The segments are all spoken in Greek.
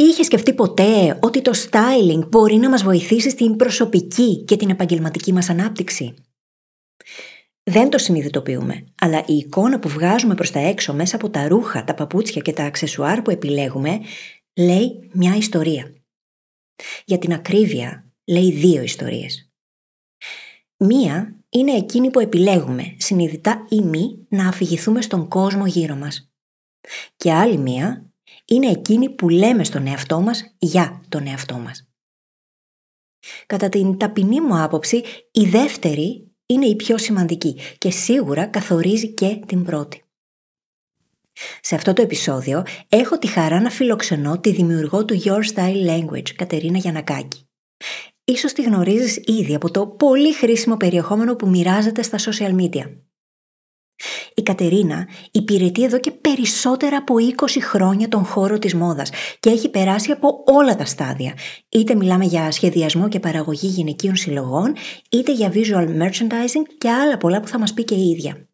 Είχε σκεφτεί ποτέ ότι το styling μπορεί να μας βοηθήσει στην προσωπική και την επαγγελματική μας ανάπτυξη; Δεν το συνειδητοποιούμε, αλλά η εικόνα που βγάζουμε προς τα έξω μέσα από τα ρούχα, τα παπούτσια και τα αξεσουάρ που επιλέγουμε λέει μια ιστορία. Για την ακρίβεια λέει δύο ιστορίες. Μία είναι εκείνη που επιλέγουμε, συνειδητά ή μη, να αφηγηθούμε στον κόσμο γύρω μας. Και άλλη μία είναι εκείνη που λέμε στον εαυτό μας για τον εαυτό μας. Κατά την ταπεινή μου άποψη, η δεύτερη είναι η πιο σημαντική και σίγουρα καθορίζει και την πρώτη. Σε αυτό το επεισόδιο έχω τη χαρά να φιλοξενώ τη δημιουργό του Your Style Language, Κατερίνα Γιανακάκη. Ίσως τη γνωρίζεις ήδη από το πολύ χρήσιμο περιεχόμενο που μοιράζεται στα social media. Η Κατερίνα υπηρετεί εδώ και περισσότερα από 20 χρόνια τον χώρο της μόδας και έχει περάσει από όλα τα στάδια. Είτε μιλάμε για σχεδιασμό και παραγωγή γυναικείων συλλογών, είτε για visual merchandising και άλλα πολλά που θα μας πει και η ίδια.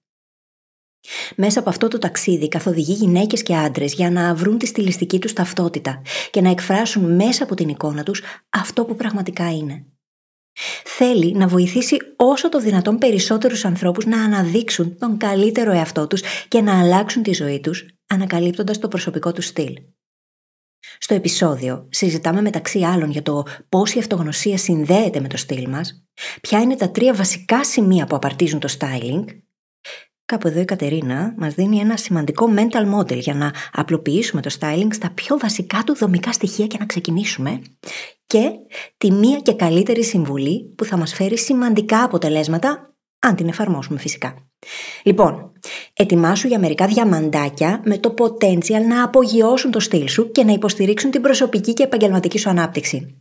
Μέσα από αυτό το ταξίδι καθοδηγεί γυναίκες και άντρες για να βρουν τη στιλιστική τους ταυτότητα και να εκφράσουν μέσα από την εικόνα τους αυτό που πραγματικά είναι. Θέλει να βοηθήσει όσο το δυνατόν περισσότερους ανθρώπους να αναδείξουν τον καλύτερο εαυτό τους και να αλλάξουν τη ζωή τους ανακαλύπτοντας το προσωπικό τους στυλ. Στο επεισόδιο συζητάμε μεταξύ άλλων για το πώς η αυτογνωσία συνδέεται με το στυλ μας, ποια είναι τα τρία βασικά σημεία που απαρτίζουν το styling Κάπου εδώ η Κατερίνα μας δίνει ένα σημαντικό mental model για να απλοποιήσουμε το styling στα πιο βασικά του δομικά στοιχεία και να ξεκινήσουμε και τη μία και καλύτερη συμβουλή που θα μας φέρει σημαντικά αποτελέσματα αν την εφαρμόσουμε φυσικά. Λοιπόν, ετοιμάσου για μερικά διαμαντάκια με το potential να απογειώσουν το στυλ σου και να υποστηρίξουν την προσωπική και επαγγελματική σου ανάπτυξη.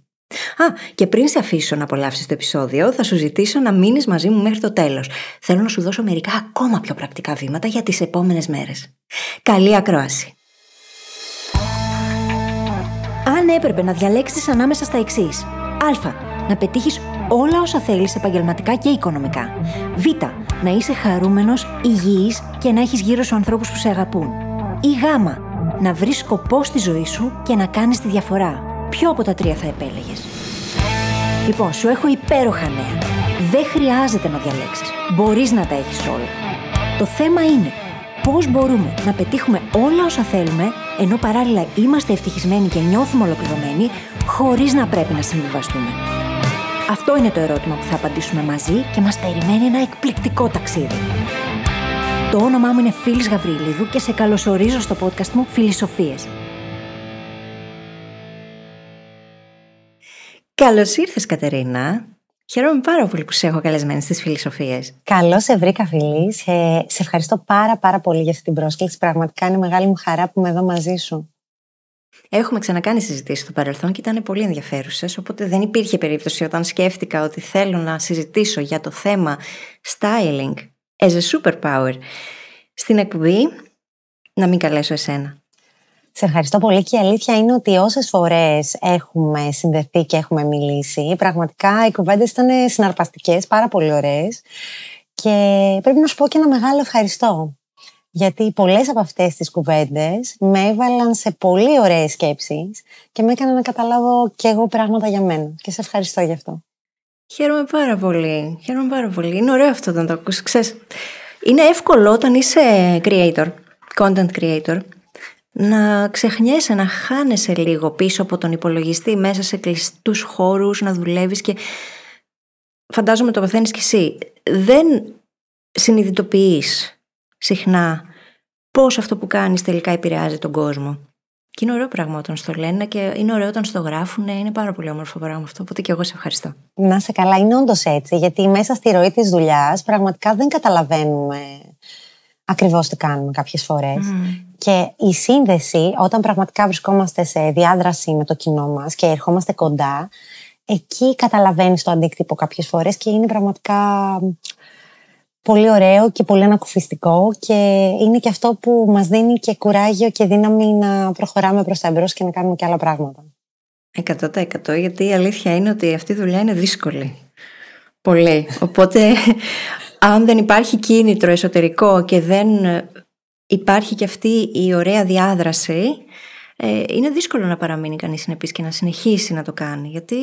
Α, και πριν σε αφήσω να απολαύσεις το επεισόδιο, θα σου ζητήσω να μείνεις μαζί μου μέχρι το τέλος. Θέλω να σου δώσω μερικά ακόμα πιο πρακτικά βήματα για τις επόμενες μέρες. Καλή ακρόαση. Αν έπρεπε να διαλέξεις ανάμεσα στα εξής. Α. Να πετύχεις όλα όσα θέλεις επαγγελματικά και οικονομικά. Β. Να είσαι χαρούμενος, υγιής και να έχεις γύρω σου ανθρώπους που σε αγαπούν. Ή Γ. Να βρεις σκοπό στη ζωή σου και να κάνεις τη διαφορά. Ποιο από τα τρία θα επέλεγες; Λοιπόν, σου έχω υπέροχα νέα. Δεν χρειάζεται να διαλέξεις. Μπορείς να τα έχεις όλα. Το θέμα είναι πώς μπορούμε να πετύχουμε όλα όσα θέλουμε, ενώ παράλληλα είμαστε ευτυχισμένοι και νιώθουμε ολοκληρωμένοι, χωρίς να πρέπει να συμβιβαστούμε. Αυτό είναι το ερώτημα που θα απαντήσουμε μαζί και μας περιμένει ένα εκπληκτικό ταξίδι. Το όνομά μου είναι Φίλης Γαβρίλιδου και σε καλωσορίζω στο podcast μου Φιλισοφίες. Καλώς ήρθες, Κατερίνα. Χαίρομαι πάρα πολύ που σε έχω καλεσμένη στις φιλοσοφίες. Καλώς σε βρήκα, φίλη. Σε, σε ευχαριστώ πάρα πάρα πολύ για αυτή την πρόσκληση. Πραγματικά είναι μεγάλη μου χαρά που είμαι εδώ μαζί σου. Έχουμε ξανακάνει συζητήσεις στο παρελθόν και ήταν πολύ ενδιαφέρουσες. Οπότε δεν υπήρχε περίπτωση όταν σκέφτηκα ότι θέλω να συζητήσω για το θέμα styling as a superpower στην εκπομπή να μην καλέσω εσένα. Σε ευχαριστώ πολύ και η αλήθεια είναι ότι όσες φορές έχουμε συνδεθεί και έχουμε μιλήσει, πραγματικά οι κουβέντες ήταν συναρπαστικές, πάρα πολύ ωραίες. Και πρέπει να σου πω και ένα μεγάλο ευχαριστώ. Γιατί πολλές από αυτές τις κουβέντες με έβαλαν σε πολύ ωραίες σκέψεις και με έκαναν να καταλάβω και εγώ πράγματα για μένα. Και σε ευχαριστώ γι' αυτό. Χαίρομαι πάρα πολύ. Χαίρομαι πάρα πολύ. Είναι ωραίο αυτό να το ακούσει. είναι εύκολο όταν είσαι creator, content creator, να ξεχνιέσαι, να χάνεσαι λίγο πίσω από τον υπολογιστή μέσα σε κλειστούς χώρους, να δουλεύεις και φαντάζομαι το παθαίνεις κι εσύ. Δεν συνειδητοποιείς συχνά πώς αυτό που κάνεις τελικά επηρεάζει τον κόσμο. Και είναι ωραίο πράγμα όταν στο λένε και είναι ωραίο όταν στο γράφουν. Είναι πάρα πολύ όμορφο πράγμα αυτό. Οπότε και εγώ σε ευχαριστώ. Να σε καλά, είναι όντως έτσι. Γιατί μέσα στη ροή της δουλειάς πραγματικά δεν καταλαβαίνουμε ακριβώς τι κάνουμε κάποιες φορές. Και η σύνδεση, όταν πραγματικά βρισκόμαστε σε διάδραση με το κοινό μας και ερχόμαστε κοντά, εκεί καταλαβαίνεις το αντίκτυπο κάποιες φορές και είναι πραγματικά πολύ ωραίο και πολύ ανακουφιστικό και είναι και αυτό που μας δίνει και κουράγιο και δύναμη να προχωράμε προς τα εμπρός και να κάνουμε και άλλα πράγματα. 100% γιατί η αλήθεια είναι ότι αυτή η δουλειά είναι δύσκολη. Πολύ. Οπότε αν δεν υπάρχει κίνητρο εσωτερικό και δεν υπάρχει και αυτή η ωραία διάδραση, ε, είναι δύσκολο να παραμείνει κανείς συνεπής και να συνεχίσει να το κάνει γιατί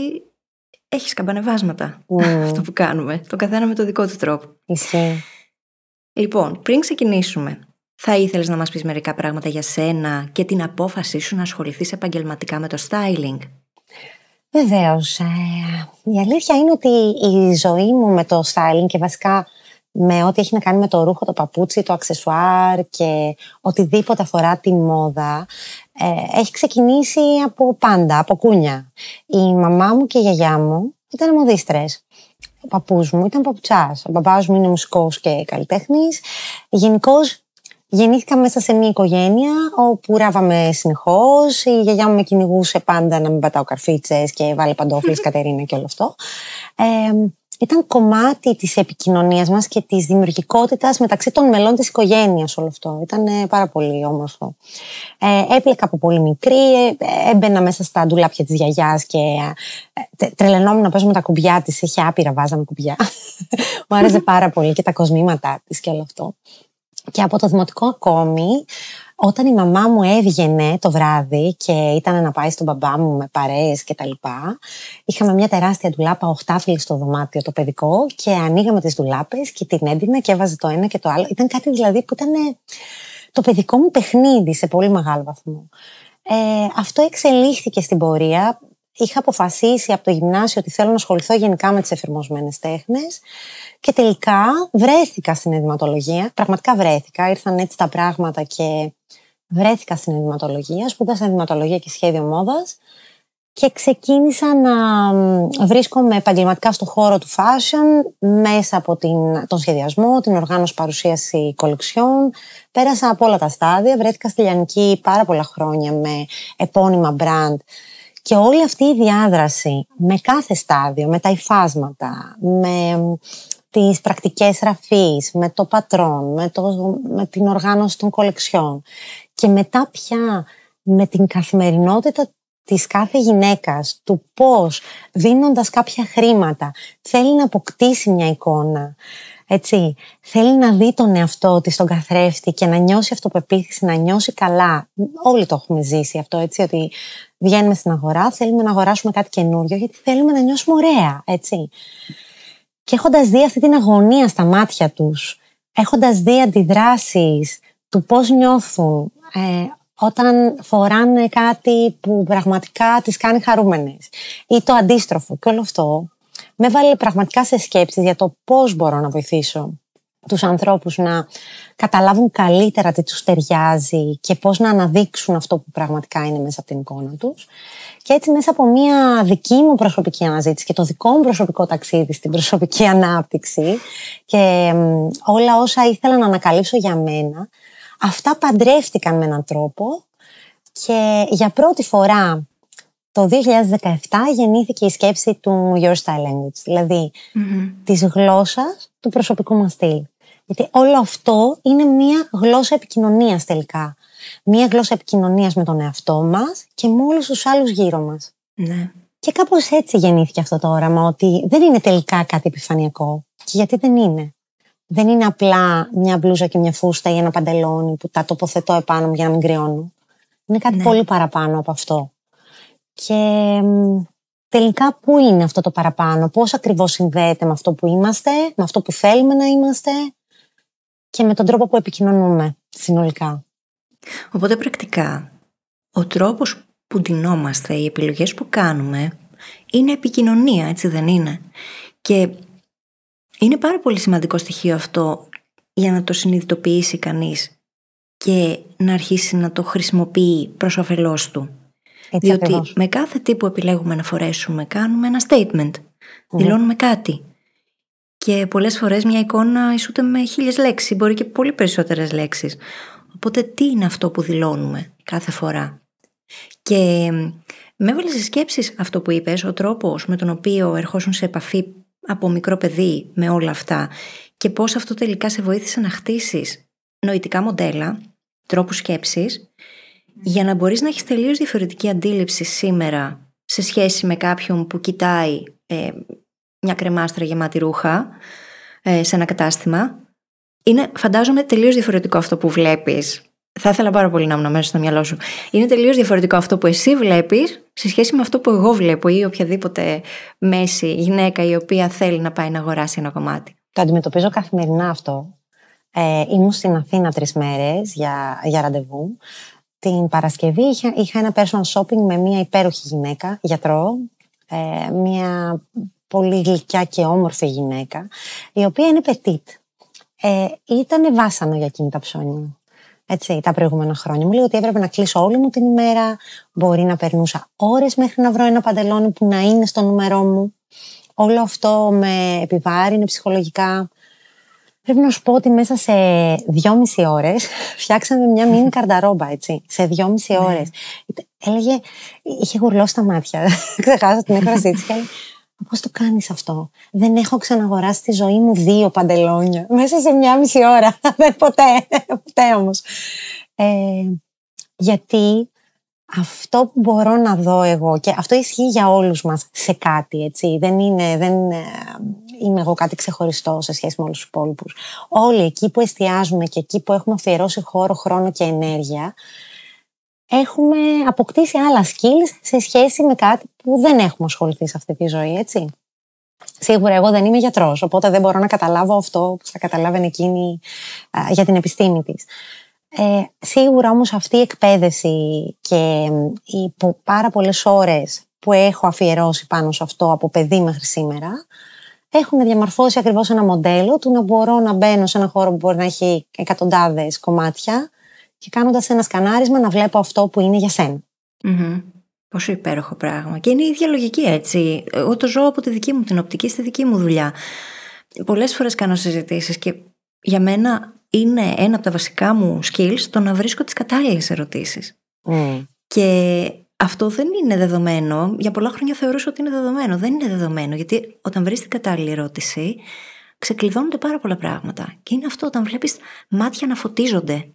έχει σκαμπανεβάσματα mm. αυτό που κάνουμε, το καθένα με το δικό του τρόπο. Ισχύει. Λοιπόν, πριν ξεκινήσουμε, θα ήθελες να μας πεις μερικά πράγματα για σένα και την απόφασή σου να ασχοληθείς επαγγελματικά με το styling; Βεβαίως. Ε, η αλήθεια είναι ότι η ζωή μου με το styling και βασικά με ό,τι έχει να κάνει με το ρούχο, το παπούτσι, το αξεσουάρ και οτιδήποτε αφορά τη μόδα ε, έχει ξεκινήσει από πάντα, από κούνια. Η μαμά μου και η γιαγιά μου ήταν μοδίστρες. Ο παππούς μου ήταν παπουτσάς. Ο μπαμπάς μου είναι μουσικός και καλλιτέχνης. Γενικώς γεννήθηκα μέσα σε μια οικογένεια όπου ράβαμε συνεχώς. Η γιαγιά μου με κυνηγούσε πάντα να μην πατάω καρφίτσες και βάλει παντόφλες Κατερίνα και όλο αυτό. Ε, ήταν κομμάτι της επικοινωνίας μας και της δημιουργικότητας μεταξύ των μελών της οικογένειας όλο αυτό. Ήταν ε, πάρα πολύ όμορφο. Ε, έπλεκα από πολύ μικρή, ε, έμπαινα μέσα στα ντουλάπια της γιαγιάς και ε, τρελαινόμουν να παίζουμε τα κουμπιά της, είχε άπειρα βάζαμε κουμπιά. Μου άρεσε πάρα πολύ και τα κοσμήματά της και όλο αυτό. Και από το δημοτικό ακόμη όταν η μαμά μου έβγαινε το βράδυ και ήταν να πάει στον μπαμπά μου με παρέες και τα λοιπά, είχαμε μια τεράστια ντουλάπα οχτάφυλλη στο δωμάτιο το παιδικό και ανοίγαμε τις ντουλάπες και την έντυνα και έβαζε το ένα και το άλλο. Ήταν κάτι δηλαδή που ήταν το παιδικό μου παιχνίδι σε πολύ μεγάλο βαθμό. Ε, αυτό εξελίχθηκε στην πορεία είχα αποφασίσει από το γυμνάσιο ότι θέλω να ασχοληθώ γενικά με τις εφηρμοσμένες τέχνες και τελικά βρέθηκα στην ενδυματολογία. Πραγματικά βρέθηκα, ήρθαν έτσι τα πράγματα και βρέθηκα στην ενδυματολογία, σπούδασα ενδυματολογία και σχέδιο μόδας και ξεκίνησα να βρίσκομαι επαγγελματικά στο χώρο του fashion μέσα από την, τον σχεδιασμό, την οργάνωση παρουσίαση κολεξιών. Πέρασα από όλα τα στάδια, βρέθηκα στη Λιανική πάρα πολλά χρόνια με επώνυμα brand και όλη αυτή η διάδραση με κάθε στάδιο, με τα υφάσματα, με τις πρακτικές ραφής, με το πατρόν, με, το, με την οργάνωση των κολεξιών και μετά πια με την καθημερινότητα της κάθε γυναίκας, του πώς δίνοντας κάποια χρήματα θέλει να αποκτήσει μια εικόνα, έτσι, θέλει να δει τον εαυτό της στον καθρέφτη και να νιώσει αυτοπεποίθηση, να νιώσει καλά. Όλοι το έχουμε ζήσει αυτό, έτσι, ότι βγαίνουμε στην αγορά, θέλουμε να αγοράσουμε κάτι καινούριο, γιατί θέλουμε να νιώσουμε ωραία, έτσι. Και έχοντας δει αυτή την αγωνία στα μάτια τους, έχοντας δει αντιδράσεις του πώς νιώθουν ε, όταν φοράνε κάτι που πραγματικά τις κάνει χαρούμενες ή το αντίστροφο και όλο αυτό με βάλε πραγματικά σε σκέψεις για το πώς μπορώ να βοηθήσω τους ανθρώπους να καταλάβουν καλύτερα τι τους ταιριάζει και πώς να αναδείξουν αυτό που πραγματικά είναι μέσα από την εικόνα τους. Και έτσι μέσα από μια δική μου προσωπική αναζήτηση και το δικό μου προσωπικό ταξίδι στην προσωπική ανάπτυξη και όλα όσα ήθελα να ανακαλύψω για μένα, αυτά παντρεύτηκαν με έναν τρόπο και για πρώτη φορά το 2017 γεννήθηκε η σκέψη του Your Style Language, δηλαδή mm-hmm. της γλώσσας του προσωπικού μας στυλ. Γιατί όλο αυτό είναι μία γλώσσα επικοινωνίας τελικά. Μία γλώσσα επικοινωνίας με τον εαυτό μας και με όλους τους άλλους γύρω μας. Ναι. Και κάπως έτσι γεννήθηκε αυτό το όραμα, ότι δεν είναι τελικά κάτι επιφανειακό. Και γιατί δεν είναι. Δεν είναι απλά μια μπλούζα και μια φούστα ή ένα παντελόνι που τα τοποθετώ επάνω μου για να μην κρυώνω. Είναι κάτι ναι. πολύ παραπάνω από αυτό. Και τελικά πού είναι αυτό το παραπάνω, πώς ακριβώς συνδέεται με αυτό που είμαστε, με αυτό που θέλουμε να είμαστε και με τον τρόπο που επικοινωνούμε συνολικά. Οπότε πρακτικά, ο τρόπος που ντυνόμαστε, οι επιλογές που κάνουμε, είναι επικοινωνία, έτσι δεν είναι; Και είναι πάρα πολύ σημαντικό στοιχείο αυτό για να το συνειδητοποιήσει κανείς και να αρχίσει να το χρησιμοποιεί προς όφελός του. Διότι με κάθε τι που επιλέγουμε να φορέσουμε κάνουμε ένα statement. Δηλώνουμε κάτι. Και πολλές φορές μια εικόνα ισούται με χίλιες λέξεις, μπορεί και πολύ περισσότερες λέξεις. Οπότε τι είναι αυτό που δηλώνουμε κάθε φορά; Και με έβαλες σε σκέψεις αυτό που είπες, ο τρόπος με τον οποίο ερχόσουν σε επαφή από μικρό παιδί με όλα αυτά και πώς αυτό τελικά σε βοήθησε να χτίσεις νοητικά μοντέλα, τρόπους σκέψης για να μπορείς να έχεις τελείως διαφορετική αντίληψη σήμερα σε σχέση με κάποιον που κοιτάει ε, μια κρεμάστρα γεμάτη ρούχα ε, σε ένα κατάστημα. Είναι, φαντάζομαι, τελείως διαφορετικό αυτό που βλέπεις θα ήθελα πάρα πολύ να ήμουν μέσα στο μυαλό σου. Είναι τελείως διαφορετικό αυτό που εσύ βλέπεις σε σχέση με αυτό που εγώ βλέπω ή οποιαδήποτε μέση γυναίκα η οποία θέλει να πάει να αγοράσει ένα κομμάτι. Το αντιμετωπίζω καθημερινά αυτό. Ε, ήμουν στην Αθήνα τρεις μέρες για, για ραντεβού. Την Παρασκευή είχα, είχα ένα personal shopping με μια υπέροχη γυναίκα, γιατρό, ε, μια πολύ γλυκιά και όμορφη γυναίκα, η οποία είναι petit. Ε, ήταν βάσανο για εκείνη τα ψώνια έτσι, τα προηγούμενα χρόνια. Μου λέει ότι έπρεπε να κλείσω όλη μου την ημέρα. Μπορεί να περνούσα ώρες μέχρι να βρω ένα παντελόνι που να είναι στο νούμερό μου. Όλο αυτό με επιβάρυνε ψυχολογικά. Πρέπει να σου πω ότι μέσα σε δυόμιση ώρες φτιάξαμε μια μίνι καρνταρόμπα, έτσι. Σε δυόμιση ναι. ώρες. Έλεγε, είχε γουρλώσει τα μάτια. Ξεχάσα την έκφρασή της. Πώς το κάνεις αυτό; Δεν έχω ξαναγοράσει στη ζωή μου δύο παντελόνια μέσα σε μια μισή ώρα. Δεν ποτέ. Ποτέ όμως. Ε, γιατί αυτό που μπορώ να δω εγώ και αυτό ισχύει για όλους μας σε κάτι, έτσι. Δεν είναι, δεν ε, είμαι εγώ κάτι ξεχωριστό σε σχέση με όλους τους υπόλοιπους. Όλοι εκεί που εστιάζουμε και εκεί που έχουμε αφιερώσει χώρο, χρόνο και ενέργεια, έχουμε αποκτήσει άλλα skills σε σχέση με κάτι που δεν έχουμε ασχοληθεί σε αυτή τη ζωή, έτσι. Σίγουρα εγώ δεν είμαι γιατρός, οπότε δεν μπορώ να καταλάβω αυτό που θα καταλάβαινε εκείνη για την επιστήμη της. Ε, σίγουρα όμως αυτή η εκπαίδευση και οι πάρα πολλές ώρες που έχω αφιερώσει πάνω σε αυτό από παιδί μέχρι σήμερα έχουν διαμορφώσει ακριβώς ένα μοντέλο του να μπορώ να μπαίνω σε ένα χώρο που μπορεί να έχει εκατοντάδες κομμάτια και κάνοντας ένα σκανάρισμα να βλέπω αυτό που είναι για σένα. Mm-hmm. Πόσο υπέροχο πράγμα. Και είναι η ίδια λογική έτσι. Εγώ το ζω από τη δική μου την οπτική στη δική μου δουλειά. Πολλές φορές κάνω συζητήσεις και για μένα είναι ένα από τα βασικά μου skills το να βρίσκω τις κατάλληλες ερωτήσεις. Mm. Και αυτό δεν είναι δεδομένο. Για πολλά χρόνια θεωρούσα ότι είναι δεδομένο. Δεν είναι δεδομένο. Γιατί όταν βρεις την κατάλληλη ερώτηση, ξεκλειδώνονται πάρα πολλά πράγματα. Και είναι αυτό όταν βλέπεις μάτια να φωτίζονται.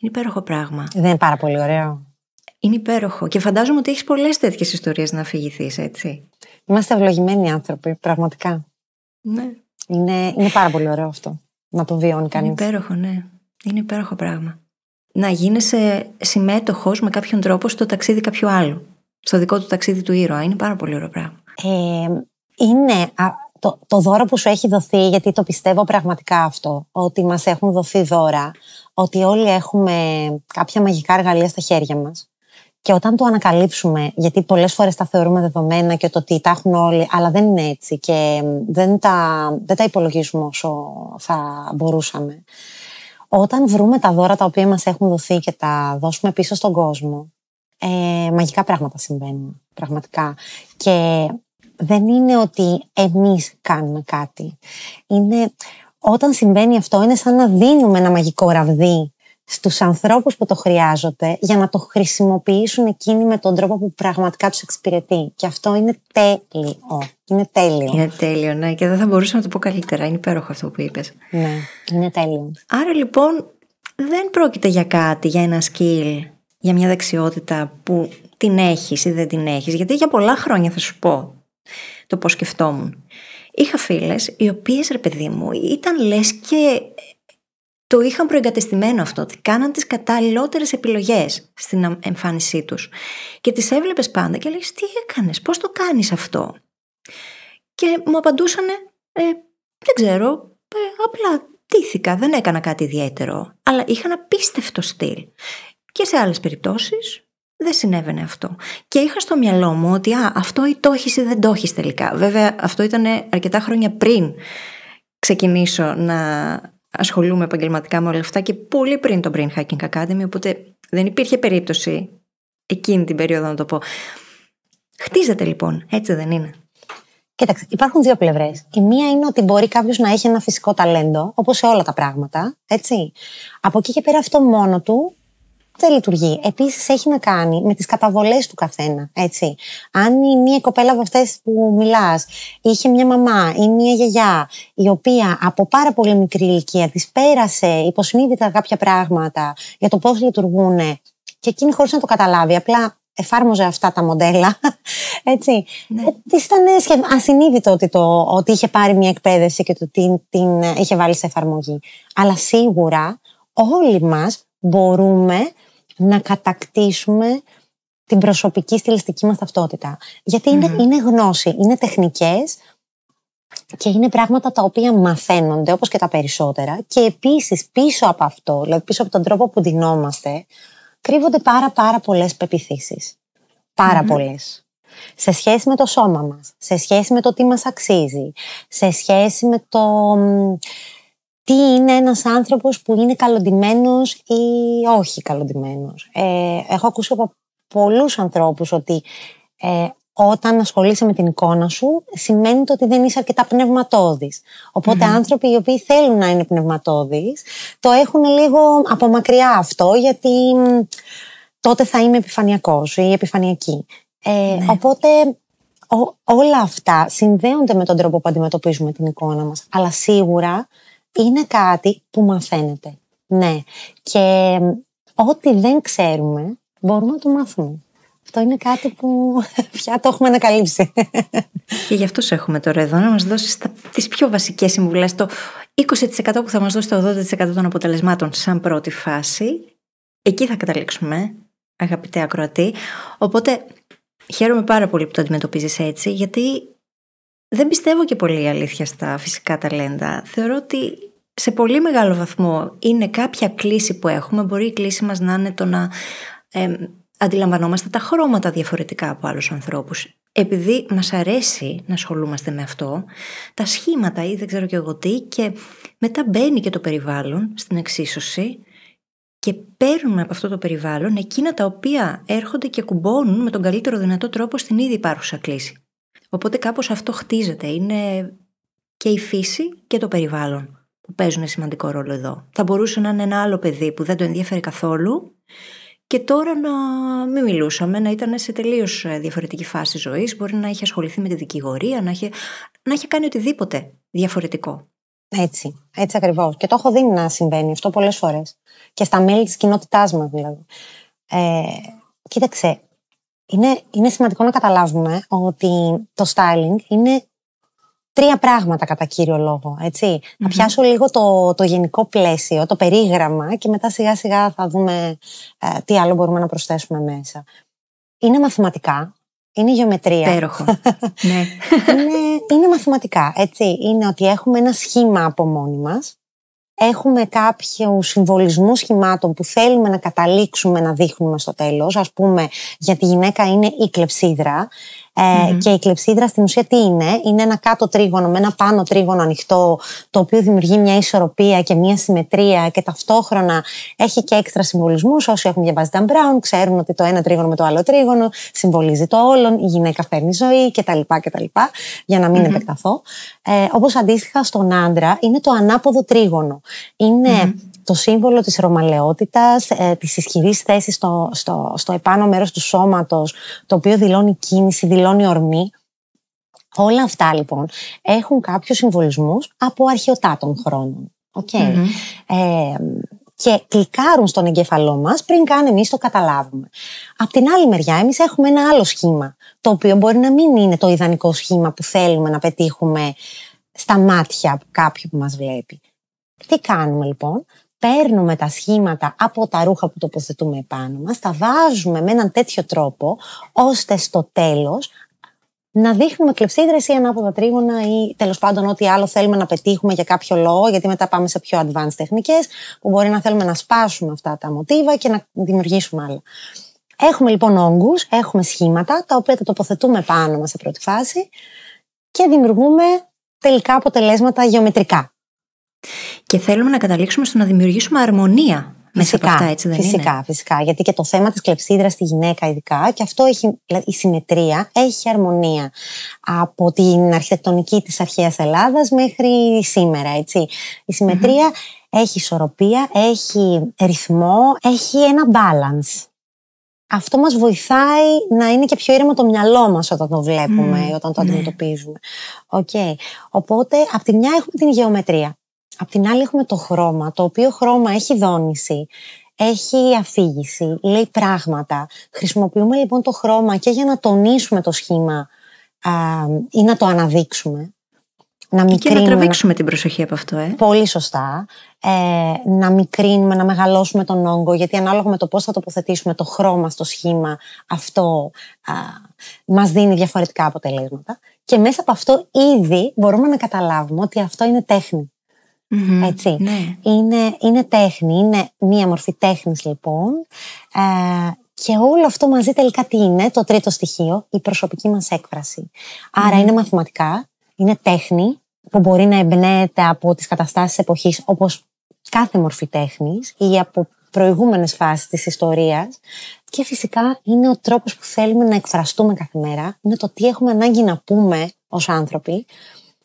Είναι υπέροχο πράγμα. Δεν είναι πάρα πολύ ωραίο. Είναι υπέροχο. Και φαντάζομαι ότι έχεις πολλές τέτοιες ιστορίες να αφηγηθείς, έτσι. Είμαστε ευλογημένοι άνθρωποι, πραγματικά. Ναι. Είναι, είναι πάρα πολύ ωραίο αυτό. Να το βιώνει κανείς. Είναι υπέροχο, ναι. Είναι υπέροχο πράγμα. Να γίνεσαι συμμέτοχος με κάποιον τρόπο στο ταξίδι κάποιου άλλου. Στο δικό του ταξίδι του ήρωα. Είναι πάρα πολύ ωραίο πράγμα. Ε, είναι το, το δώρο που σου έχει δοθεί, γιατί το πιστεύω πραγματικά αυτό, ότι μας έχουν δοθεί δώρα, ότι όλοι έχουμε κάποια μαγικά εργαλεία στα χέρια μας. Και όταν το ανακαλύψουμε, γιατί πολλές φορές τα θεωρούμε δεδομένα και το ότι τα έχουν όλοι, αλλά δεν είναι έτσι και δεν τα, δεν τα υπολογίζουμε όσο θα μπορούσαμε. Όταν βρούμε τα δώρα τα οποία μας έχουν δοθεί και τα δώσουμε πίσω στον κόσμο, ε, μαγικά πράγματα συμβαίνουν, πραγματικά. Και δεν είναι ότι εμείς κάνουμε κάτι. Είναι, όταν συμβαίνει αυτό, είναι σαν να δίνουμε ένα μαγικό ραβδί στους ανθρώπους που το χρειάζονται για να το χρησιμοποιήσουν εκείνοι με τον τρόπο που πραγματικά τους εξυπηρετεί. Και αυτό είναι τέλειο. Είναι τέλειο. Είναι τέλειο, ναι. Και δεν θα μπορούσα να το πω καλύτερα. Είναι υπέροχο αυτό που είπες. Ναι, είναι τέλειο. Άρα λοιπόν δεν πρόκειται για κάτι, για ένα skill, για μια δεξιότητα που την έχεις ή δεν την έχεις. Γιατί για πολλά χρόνια θα σου πω το πώς σκεφτόμουν. Είχα φίλες οι οποίες ρε παιδί μου ήταν λες και το είχαν προεγκατεστημένο αυτό, ότι κάναν τις καταλληλότερες επιλογές στην εμφάνισή τους. Και τις έβλεπες πάντα και λέγεις τι έκανες, πώς το κάνεις αυτό; Και μου απαντούσαν, ε, δεν ξέρω, ε, απλά τήθηκα, δεν έκανα κάτι ιδιαίτερο. Αλλά είχαν απίστευτο στυλ. Και σε άλλες περιπτώσεις δεν συνέβαινε αυτό. Και είχα στο μυαλό μου ότι α, αυτό ή το έχεις ή δεν το έχεις τελικά. Βέβαια αυτό ήταν αρκετά χρόνια πριν ξεκινήσω να ασχολούμαι επαγγελματικά με όλα αυτά και πολύ πριν το Brain Hacking Academy, οπότε δεν υπήρχε περίπτωση εκείνη την περίοδο να το πω. Χτίζεται λοιπόν, έτσι δεν είναι. Κοίταξε, υπάρχουν δύο πλευρές. Η μία είναι ότι μπορεί κάποιος να έχει ένα φυσικό ταλέντο, όπως σε όλα τα πράγματα. Έτσι. Από εκεί και πέρα αυτό μόνο του δεν λειτουργεί. Επίσης έχει να κάνει με τις καταβολές του καθένα. Έτσι. Αν η μία κοπέλα από αυτές που μιλάς είχε μια μαμά ή μια γιαγιά, η οποία από πάρα πολύ μικρή ηλικία της πέρασε υποσυνείδητα κάποια πράγματα για το πώς λειτουργούν και εκείνη χωρίς να το καταλάβει, απλά εφάρμοζε αυτά τα μοντέλα. Έτσι. Ναι. Ε, Της ήταν ασυνείδητο ότι, το, ότι είχε πάρει μια εκπαίδευση και το την, την είχε βάλει σε εφαρμογή. Αλλά σίγουρα όλοι μας μπορούμε να κατακτήσουμε την προσωπική στιλιστική μας ταυτότητα. Γιατί είναι, είναι γνώση, είναι τεχνικές και είναι πράγματα τα οποία μαθαίνονται όπως και τα περισσότερα και επίσης πίσω από αυτό, δηλαδή πίσω από τον τρόπο που δινόμαστε, κρύβονται πάρα πάρα πολλές πεπιθήσεις. Πάρα πολλές. Σε σχέση με το σώμα μας, σε σχέση με το τι μας αξίζει, σε σχέση με το τι είναι ένας άνθρωπος που είναι καλοντημένος ή όχι καλοντημένος. Ε, έχω ακούσει από πολλούς ανθρώπους ότι ε, όταν ασχολείσαι με την εικόνα σου, σημαίνει το ότι δεν είσαι αρκετά πνευματώδης. Οπότε άνθρωποι οι οποίοι θέλουν να είναι πνευματώδεις, το έχουν λίγο από μακριά αυτό, γιατί τότε θα είμαι επιφανειακός ή επιφανειακή. Ε, ναι. Οπότε όλα αυτά συνδέονται με τον τρόπο που αντιμετωπίζουμε την εικόνα μας. Αλλά σίγουρα είναι κάτι που μαθαίνεται. Ναι. Και ό,τι δεν ξέρουμε, μπορούμε να το μάθουμε. Αυτό είναι κάτι που πια το έχουμε ανακαλύψει. Και γι' αυτό έχουμε τώρα εδώ να μας δώσεις τις πιο βασικές συμβουλές. Το 20% που θα μας δώσει το 80% των αποτελεσμάτων σαν πρώτη φάση. Εκεί θα καταλήξουμε, αγαπητέ ακροατή. Οπότε χαίρομαι πάρα πολύ που το αντιμετωπίζεις έτσι, γιατί δεν πιστεύω και πολύ αλήθεια στα φυσικά ταλέντα. Θεωρώ ότι σε πολύ μεγάλο βαθμό είναι κάποια κλίση που έχουμε. Μπορεί η κλίση μας να είναι το να ε, αντιλαμβανόμαστε τα χρώματα διαφορετικά από άλλους ανθρώπους. Επειδή μας αρέσει να ασχολούμαστε με αυτό, τα σχήματα ή δεν ξέρω και εγώ τι και μετά μπαίνει και το περιβάλλον στην εξίσωση και παίρνουμε από αυτό το περιβάλλον εκείνα τα οποία έρχονται και κουμπώνουν με τον καλύτερο δυνατό τρόπο στην ήδη υπάρχουσα κλίση. Οπότε κάπως αυτό χτίζεται. Είναι και η φύση και το περιβάλλον που παίζουν σημαντικό ρόλο εδώ. Θα μπορούσε να είναι ένα άλλο παιδί που δεν το ενδιαφέρει καθόλου και τώρα να μην μιλούσαμε, να ήταν σε τελείως ε, διαφορετική φάση ζωής. Μπορεί να έχει ασχοληθεί με τη δικηγορία, να έχει, να έχει κάνει οτιδήποτε διαφορετικό. Έτσι, έτσι ακριβώς. Και το έχω δει να συμβαίνει αυτό πολλές φορές. Και στα μέλη της κοινότητάς μας, δηλαδή. Ε, κοίταξε, είναι, είναι σημαντικό να καταλάβουμε ότι το styling είναι τρία πράγματα κατά κύριο λόγο. Έτσι. Να πιάσω λίγο το, το γενικό πλαίσιο, το περίγραμμα και μετά σιγά σιγά θα δούμε ε, τι άλλο μπορούμε να προσθέσουμε μέσα. Είναι μαθηματικά, είναι γεωμετρία. Πέροχο. ναι. είναι, είναι μαθηματικά, έτσι. Είναι ότι έχουμε ένα σχήμα από μόνοι μας, έχουμε κάποιους συμβολισμούς σχημάτων που θέλουμε να καταλήξουμε να δείχνουμε στο τέλος. Ας πούμε, για τη γυναίκα είναι η κλεψίδρα. Ε, και η κλεψίδρα στην ουσία τι είναι, είναι ένα κάτω τρίγωνο με ένα πάνω τρίγωνο ανοιχτό, το οποίο δημιουργεί μια ισορροπία και μια συμμετρία και ταυτόχρονα έχει και έξτρα συμβολισμούς. Όσοι έχουν διαβάσει Dan Brown ξέρουν ότι το ένα τρίγωνο με το άλλο τρίγωνο συμβολίζει το όλον, η γυναίκα φέρνει ζωή κτλ. κτλ για να μην mm επεκταθώ. Ε, Όπως αντίστοιχα στον άντρα είναι το ανάποδο τρίγωνο. Είναι το σύμβολο της ρωμαλαιότητας, ε, της ισχυρής θέσης στο, στο, στο επάνω μέρος του σώματος, το οποίο δηλώνει κίνηση, δηλώνει ορμή. Όλα αυτά λοιπόν έχουν κάποιους συμβολισμούς από αρχαιοτά των χρόνων. Okay. Ε, και κλικάρουν στον εγκέφαλό μας πριν καν εμείς το καταλάβουμε. Απ' την άλλη μεριά εμείς έχουμε ένα άλλο σχήμα, το οποίο μπορεί να μην είναι το ιδανικό σχήμα που θέλουμε να πετύχουμε στα μάτια κάποιου που μας βλέπει. Τι κάνουμε λοιπόν, παίρνουμε τα σχήματα από τα ρούχα που τοποθετούμε επάνω μας, τα βάζουμε με έναν τέτοιο τρόπο, ώστε στο τέλος να δείχνουμε κλεψίδρες ή ανάποδα τρίγωνα ή τέλος πάντων ό,τι άλλο θέλουμε να πετύχουμε για κάποιο λόγο, γιατί μετά πάμε σε πιο advanced τεχνικές, που μπορεί να θέλουμε να σπάσουμε αυτά τα μοτίβα και να δημιουργήσουμε άλλα. Έχουμε λοιπόν όγκους, έχουμε σχήματα, τα οποία τα τοποθετούμε πάνω μας σε πρώτη φάση και δημιουργούμε τελικά αποτελέσματα γεωμετρικά. Και θέλουμε να καταλήξουμε στο να δημιουργήσουμε αρμονία μέσα από αυτά, έτσι δεν φυσικά, είναι; Φυσικά, γιατί και το θέμα της κλεψίδρας στη γυναίκα ειδικά, και αυτό έχει, δηλαδή η συμμετρία έχει αρμονία από την αρχιτεκτονική της αρχαίας Ελλάδας μέχρι σήμερα, έτσι. Η συμμετρια έχει ισορροπία, έχει ρυθμό, έχει ένα balance. Αυτό μας βοηθάει να είναι και πιο ήρεμο το μυαλό μας όταν το βλέπουμε, όταν το ναι. αντιμετωπίζουμε. Okay. Οπότε, από τη μια έχουμε την γεωμετρία. Απ' την άλλη έχουμε το χρώμα, το οποίο χρώμα έχει δόνηση, έχει αφήγηση, λέει πράγματα. Χρησιμοποιούμε λοιπόν το χρώμα και για να τονίσουμε το σχήμα α, ή να το αναδείξουμε. να μικρύνουμε. Και να τραβήξουμε την προσοχή από αυτό, ε. Πολύ σωστά. Ε, να μικρύνουμε, να μεγαλώσουμε τον όγκο, γιατί ανάλογα με το πώς θα τοποθετήσουμε το χρώμα στο σχήμα, αυτό α, μας δίνει διαφορετικά αποτελέσματα. Και μέσα από αυτό ήδη μπορούμε να καταλάβουμε ότι αυτό είναι τέχνη. Έτσι. Ναι. Είναι, είναι τέχνη, είναι μία μορφή τέχνης λοιπόν. Ε, και όλο αυτό μαζί τελικά τι είναι, το τρίτο στοιχείο, η προσωπική μας έκφραση. Άρα είναι μαθηματικά, είναι τέχνη που μπορεί να εμπνέεται από τις καταστάσεις εποχής όπως κάθε μορφή τέχνης ή από προηγούμενες φάσεις της ιστορίας και φυσικά είναι ο τρόπος που θέλουμε να εκφραστούμε κάθε μέρα, είναι το τι έχουμε ανάγκη να πούμε ως άνθρωποι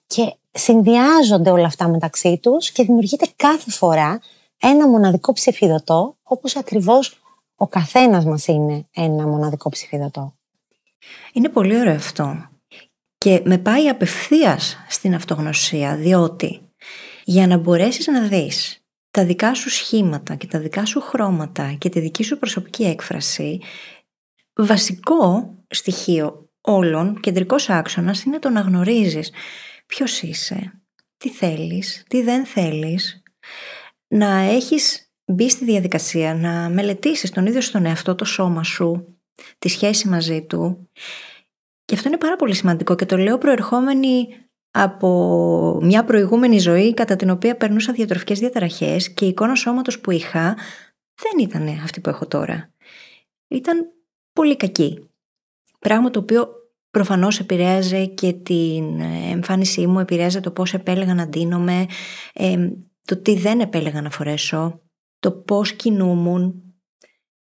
και συνδυάζονται όλα αυτά μεταξύ τους και δημιουργείται κάθε φορά ένα μοναδικό ψηφιδωτό όπως ακριβώς ο καθένας μας είναι ένα μοναδικό ψηφιδωτό. Είναι πολύ ωραίο αυτό. Και με πάει απευθείας στην αυτογνωσία, διότι για να μπορέσεις να δεις τα δικά σου σχήματα και τα δικά σου χρώματα και τη δική σου προσωπική έκφραση, βασικό στοιχείο όλων, κεντρικός άξονας, είναι το να γνωρίζεις ποιος είσαι, τι θέλεις, τι δεν θέλεις, να έχεις μπει στη διαδικασία να μελετήσεις τον ίδιο στον εαυτό, το σώμα σου, τη σχέση μαζί του. Και αυτό είναι πάρα πολύ σημαντικό και το λέω προερχόμενη από μια προηγούμενη ζωή κατά την οποία περνούσα διατροφικές διαταραχές και η εικόνα σώματος που είχα δεν ήταν αυτή που έχω τώρα. Ήταν πολύ κακή. Πράγμα το οποίο προφανώς επηρέαζε και την εμφάνισή μου, επηρέαζε το πώς επέλεγα να ντύνομαι, ε, το τι δεν επέλεγα να φορέσω, το πώς κινούμουν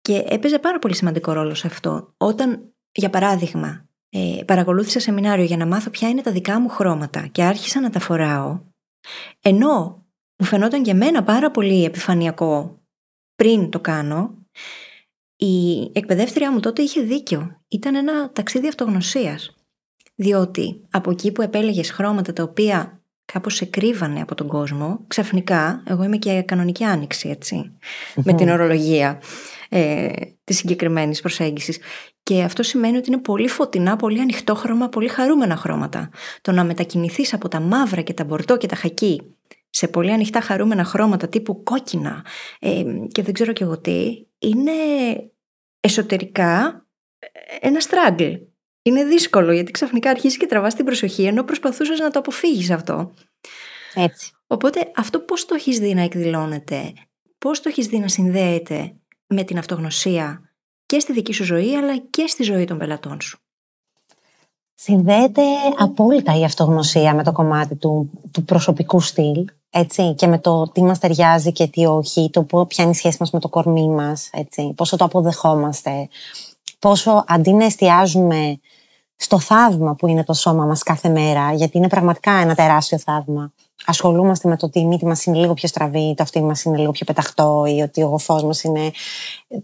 και έπαιζε πάρα πολύ σημαντικό ρόλο σε αυτό. Όταν, για παράδειγμα, ε, παρακολούθησα σεμινάριο για να μάθω ποια είναι τα δικά μου χρώματα και άρχισα να τα φοράω, ενώ μου φαινόταν και εμένα πάρα πολύ επιφανειακό πριν το κάνω, η εκπαιδεύτριά μου τότε είχε δίκιο. Ήταν ένα ταξίδι αυτογνωσίας. Διότι από εκεί που επέλεγες χρώματα τα οποία κάπως σε κρύβανε από τον κόσμο, ξαφνικά, εγώ είμαι και κανονική άνοιξη, με την ορολογία ε, της συγκεκριμένης προσέγγισης. Και αυτό σημαίνει ότι είναι πολύ φωτεινά, πολύ ανοιχτό χρώμα, πολύ χαρούμενα χρώματα. Το να μετακινηθείς από τα μαύρα και τα μπορτό και τα χακί σε πολύ ανοιχτά χαρούμενα χρώματα τύπου κόκκινα ε, και δεν ξέρω και εγώ τι, είναι εσωτερικά ένα struggle είναι δύσκολο γιατί ξαφνικά αρχίζει και τραβάς την προσοχή ενώ προσπαθούσες να το αποφύγεις αυτό. Έτσι. Οπότε αυτό πώς το έχεις δει να εκδηλώνεται, πώς το έχεις δει να συνδέεται με την αυτογνωσία και στη δική σου ζωή αλλά και στη ζωή των πελατών σου; Συνδέεται απόλυτα η αυτογνωσία με το κομμάτι του, του προσωπικού στυλ έτσι, και με το τι μας ταιριάζει και τι όχι, το ποια είναι η σχέση μας με το κορμί μας, έτσι, πόσο το αποδεχόμαστε, πόσο αντί να εστιάζουμε στο θαύμα που είναι το σώμα μας κάθε μέρα, γιατί είναι πραγματικά ένα τεράστιο θαύμα. Ασχολούμαστε με το ότι η μύτη μας είναι λίγο πιο στραβή, το αυτί μας είναι λίγο πιο πεταχτό ή ότι ο γοφός μας είναι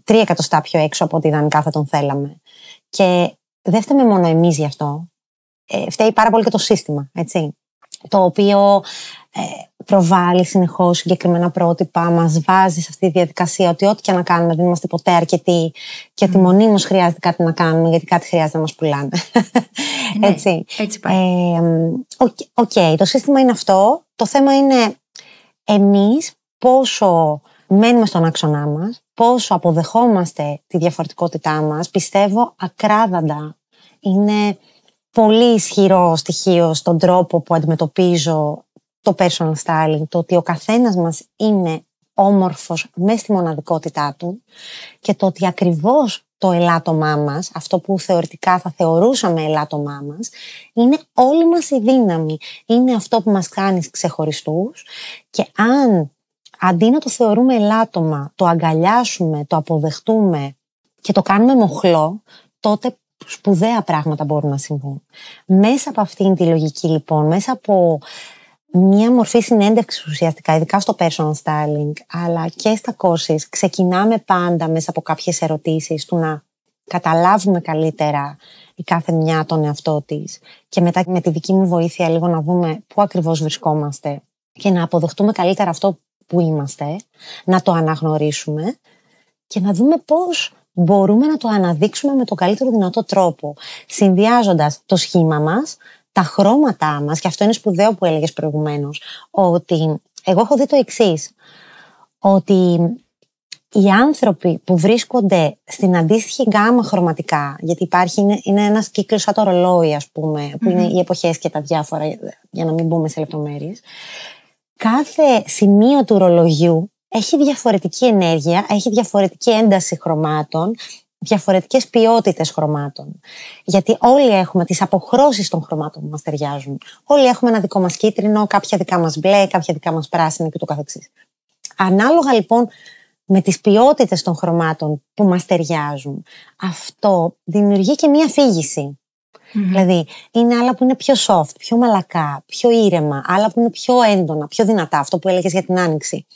τρία εκατοστά πιο έξω από ό,τι ιδανικά θα τον θέλαμε. Και δεν φταίμε μόνο εμείς γι' αυτό. Ε, φταίει πάρα πολύ και το σύστημα, έτσι. Το οποίο ε, προβάλλει συνεχώς συγκεκριμένα πρότυπα, μας βάζει σε αυτή τη διαδικασία ότι ό,τι και να κάνουμε δεν είμαστε ποτέ αρκετοί και ότι μονίμως χρειάζεται κάτι να κάνουμε γιατί κάτι χρειάζεται να μας πουλάνε. Ναι, έτσι. έτσι πάει. Οκ, το σύστημα είναι αυτό. Το θέμα είναι εμείς πόσο μένουμε στον άξονά μας, πόσο αποδεχόμαστε τη διαφορετικότητά μας. Πιστεύω ακράδαντα. Είναι πολύ ισχυρό στοιχείο στον τρόπο που αντιμετωπίζω το personal styling, το ότι ο καθένας μας είναι όμορφος μέσα στη μοναδικότητά του και το ότι ακριβώς το ελάττωμά μας, αυτό που θεωρητικά θα θεωρούσαμε ελάττωμά μας, είναι όλη μας η δύναμη. Είναι αυτό που μας κάνει ξεχωριστούς και αν αντί να το θεωρούμε ελάττωμα, το αγκαλιάσουμε, το αποδεχτούμε και το κάνουμε μοχλό, τότε σπουδαία πράγματα μπορούν να συμβούν. Μέσα από αυτήν τη λογική λοιπόν, μέσα από μια μορφή συνέντευξης ουσιαστικά, ειδικά στο personal styling, αλλά και στα courses, ξεκινάμε πάντα μέσα από κάποιες ερωτήσεις του να καταλάβουμε καλύτερα η κάθε μια τον εαυτό της και μετά με τη δική μου βοήθεια λίγο να δούμε πού ακριβώς βρισκόμαστε και να αποδεχτούμε καλύτερα αυτό που είμαστε, να το αναγνωρίσουμε και να δούμε πώς μπορούμε να το αναδείξουμε με τον καλύτερο δυνατό τρόπο, συνδυάζοντας το σχήμα μας, τα χρώματά μας, και αυτό είναι σπουδαίο που έλεγες προηγουμένως, ότι εγώ έχω δει το εξής ότι οι άνθρωποι που βρίσκονται στην αντίστοιχη γκάμα χρωματικά, γιατί υπάρχει, είναι, είναι ένας κύκλος σαν το ρολόι, ας πούμε, που είναι οι εποχές και τα διάφορα, για να μην μπούμε σε λεπτομέρειες, κάθε σημείο του ρολογιού έχει διαφορετική ενέργεια, έχει διαφορετική ένταση χρωμάτων, διαφορετικές ποιότητες χρωμάτων. Γιατί όλοι έχουμε τις αποχρώσεις των χρωμάτων που μας ταιριάζουν. Όλοι έχουμε ένα δικό μας κίτρινο, κάποια δικά μας μπλε, κάποια δικά μας πράσινη και το καθεξής. Ανάλογα λοιπόν με τις ποιότητες των χρωμάτων που μας ταιριάζουν, αυτό δημιουργεί και μία φύγηση. Δηλαδή, είναι άλλα που είναι πιο soft, πιο μαλακά, πιο ήρεμα, άλλα που είναι πιο έντονα, πιο δυνατά, αυτό που έλεγες για την άνοιξη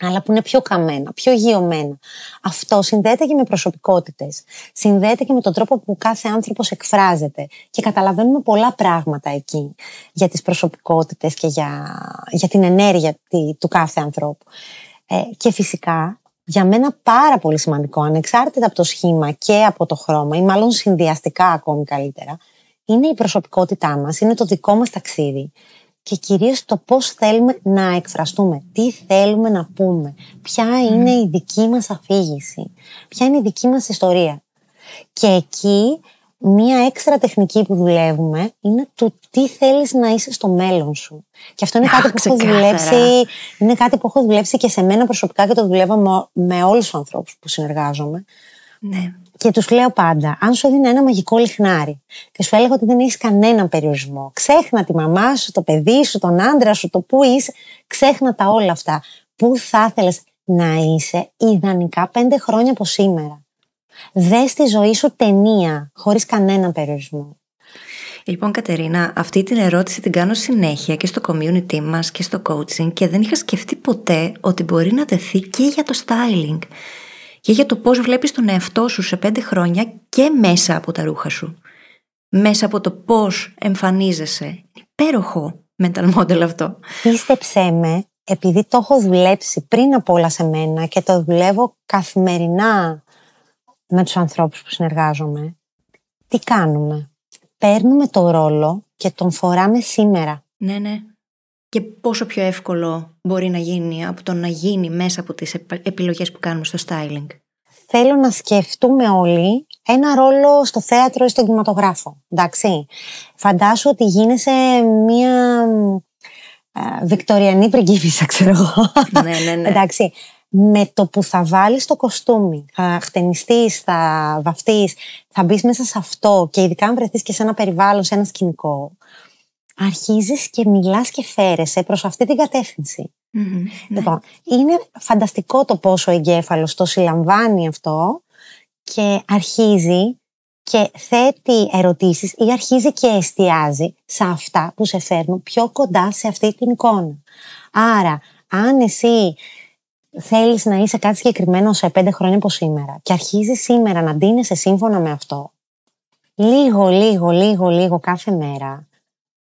αλλά που είναι πιο καμένα, πιο γιωμένα. Αυτό συνδέεται και με προσωπικότητες. Συνδέεται και με τον τρόπο που κάθε άνθρωπος εκφράζεται. Και καταλαβαίνουμε πολλά πράγματα εκεί για τις προσωπικότητες και για, για την ενέργεια του κάθε ανθρώπου. Ε, και φυσικά, για μένα πάρα πολύ σημαντικό, ανεξάρτητα από το σχήμα και από το χρώμα, ή μάλλον συνδυαστικά ακόμη καλύτερα, είναι η προσωπικότητά μας, είναι το δικό μας ταξίδι και κυρίως το πώς θέλουμε να εκφραστούμε, τι θέλουμε να πούμε, ποια είναι η δική μας αφήγηση, ποια είναι η δική μας ιστορία. Και εκεί μία έξτρα τεχνική που δουλεύουμε είναι το τι θέλεις να είσαι στο μέλλον σου. Και αυτό είναι κάτι που έχω δουλέψει, είναι κάτι που έχω δουλέψει και σε μένα προσωπικά και το δουλεύω με, με όλους τους ανθρώπους που συνεργάζομαι. Ναι. Και τους λέω πάντα, αν σου έδινε ένα μαγικό λιχνάρι και σου έλεγα ότι δεν έχεις κανέναν περιορισμό, ξέχνα τη μαμά σου, το παιδί σου, τον άντρα σου, το πού είσαι, ξέχνα τα όλα αυτά. Πού θα ήθελες να είσαι ιδανικά πέντε χρόνια από σήμερα; Δε τη ζωή σου ταινία, χωρίς κανέναν περιορισμό. Λοιπόν, Κατερίνα, αυτή την ερώτηση την κάνω συνέχεια και στο community μας και στο coaching και δεν είχα σκεφτεί ποτέ ότι μπορεί να τεθεί και για το styling και για το πώς βλέπεις τον εαυτό σου σε πέντε χρόνια και μέσα από τα ρούχα σου. Μέσα από το πώς εμφανίζεσαι. Υπέροχο mental model αυτό. Πίστεψέ με, επειδή το έχω δουλέψει πριν από όλα σε μένα και το δουλεύω καθημερινά με τους ανθρώπους που συνεργάζομαι, τι κάνουμε; Παίρνουμε το ρόλο και τον φοράμε σήμερα. Ναι, ναι και πόσο πιο εύκολο μπορεί να γίνει από το να γίνει μέσα από τις επιλογές που κάνουμε στο styling. Θέλω να σκεφτούμε όλοι ένα ρόλο στο θέατρο ή στον κινηματογράφο. Εντάξει. Φαντάσου ότι γίνεσαι μία βικτοριανή πριγκίπισσα, ξέρω εγώ. Ναι, ναι, ναι. Εντάξει. Με το που θα βάλεις το κοστούμι, θα χτενιστείς, θα βαφτείς, θα μπεις μέσα σε αυτό και ειδικά αν βρεθείς και σε ένα περιβάλλον, σε ένα σκηνικό, αρχίζεις και μιλάς και φέρεσαι προς αυτή την κατευθυνση ναι. Λοιπόν, είναι φανταστικό το πόσο ο εγκέφαλος το συλλαμβάνει αυτό και αρχίζει και θέτει ερωτήσεις ή αρχίζει και εστιάζει σε αυτά που σε φέρνουν πιο κοντά σε αυτή την εικόνα. Άρα, αν εσύ θέλεις να είσαι κάτι συγκεκριμένο σε πέντε χρόνια από σήμερα και αρχίζεις σήμερα να ντύνεσαι σύμφωνα με αυτό, λίγο, λίγο, λίγο, λίγο κάθε μέρα,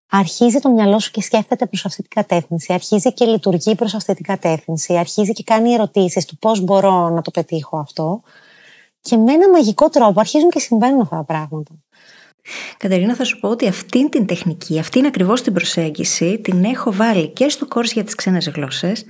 αρχίζει το μυαλό σου και σκέφτεται προς αυτή την κατεύθυνση, αρχίζει και λειτουργεί προς αυτή την κατεύθυνση, αρχίζει και κάνει ερωτήσεις του πώς μπορώ να το πετύχω αυτό και με ένα μαγικό τρόπο αρχίζουν και συμβαίνουν αυτά τα πράγματα. Κατερίνα, θα σου πω ότι αυτή την τεχνική, αυτήν ακριβώς την προσέγγιση, την έχω βάλει και στο course για τις ξένες γλώσσες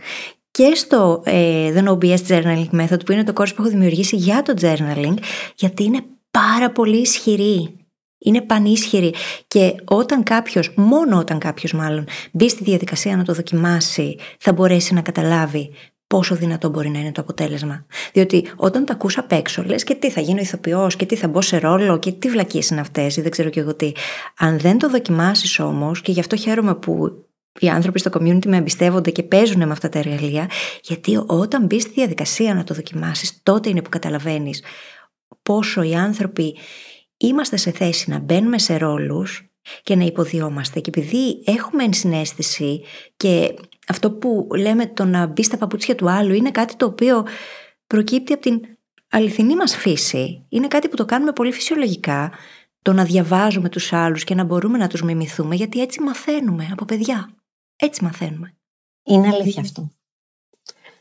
και στο ε, The No Journaling Method, που είναι το course που έχω δημιουργήσει για το journaling, γιατί είναι πάρα πολύ ισχυρή είναι πανίσχυρη και όταν κάποιος, μόνο όταν κάποιος μάλλον, μπει στη διαδικασία να το δοκιμάσει, θα μπορέσει να καταλάβει πόσο δυνατό μπορεί να είναι το αποτέλεσμα. Διότι όταν τα ακούσα απ' έξω, λες και τι θα γίνω ηθοποιός και τι θα μπω σε ρόλο και τι βλακίες είναι αυτές ή δεν ξέρω και εγώ τι. Αν δεν το δοκιμάσεις όμως, και γι' αυτό χαίρομαι που οι άνθρωποι στο community με εμπιστεύονται και παίζουν με αυτά τα εργαλεία, γιατί όταν μπεις στη διαδικασία να το δοκιμάσεις, τότε είναι που καταλαβαίνεις πόσο οι άνθρωποι είμαστε σε θέση να μπαίνουμε σε ρόλους και να υποδιόμαστε και επειδή έχουμε ενσυναίσθηση και αυτό που λέμε το να μπει στα παπούτσια του άλλου είναι κάτι το οποίο προκύπτει από την αληθινή μας φύση. Είναι κάτι που το κάνουμε πολύ φυσιολογικά, το να διαβάζουμε τους άλλους και να μπορούμε να τους μιμηθούμε γιατί έτσι μαθαίνουμε από παιδιά. Έτσι μαθαίνουμε. Είναι αλήθεια αυτό.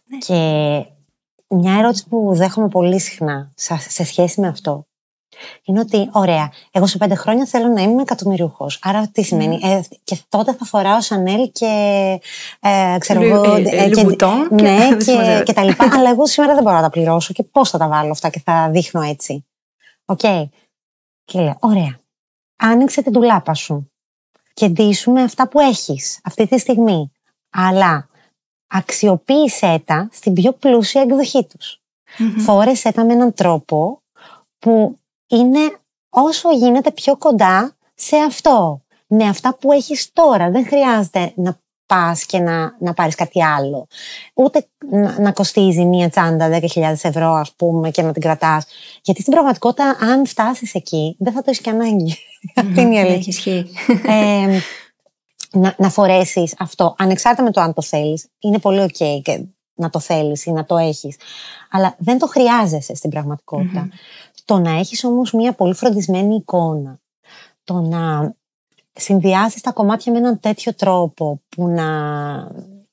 Ναι. Και μια ερώτηση που δέχομαι πολύ συχνά σε σχέση με αυτό είναι ότι, ωραία, εγώ σε πέντε χρόνια θέλω να είμαι εκατομμυριούχος. Άρα τι σημαίνει, ε, και τότε θα φοράω Σανέλ και. Ε, ξέρω εγώ. Ε, ε, και, ναι, και, και, τα λοιπά. αλλά εγώ σήμερα δεν μπορώ να τα πληρώσω και πώς θα τα βάλω αυτά και θα δείχνω έτσι. OK. Okay. Και λέω, ωραία. Άνοιξε την τουλάπα σου και ντύσου με αυτά που έχεις αυτή τη στιγμή. Αλλά αξιοποίησέ τα στην πιο πλούσια εκδοχή τους. Mm-hmm. Φόρεσέ τα με έναν τρόπο που είναι όσο γίνεται πιο κοντά σε αυτό. Με αυτά που έχεις τώρα. Δεν χρειάζεται να πας και να, να πάρεις κάτι άλλο. Ούτε να, να κοστίζει μία τσάντα 10.000 ευρώ ας πούμε και να την κρατάς. Γιατί στην πραγματικότητα αν φτάσεις εκεί δεν θα το έχεις και ανάγκη. Αυτή είναι η αλήθεια. ε, να, να φορέσεις αυτό ανεξάρτητα με το αν το θέλεις. Είναι πολύ ok και να το θέλεις ή να το έχεις. Αλλά δεν το χρειάζεσαι στην πραγματικότητα. Το να έχεις όμως μια πολύ φροντισμένη εικόνα, το να συνδυάσεις τα κομμάτια με έναν τέτοιο τρόπο που να,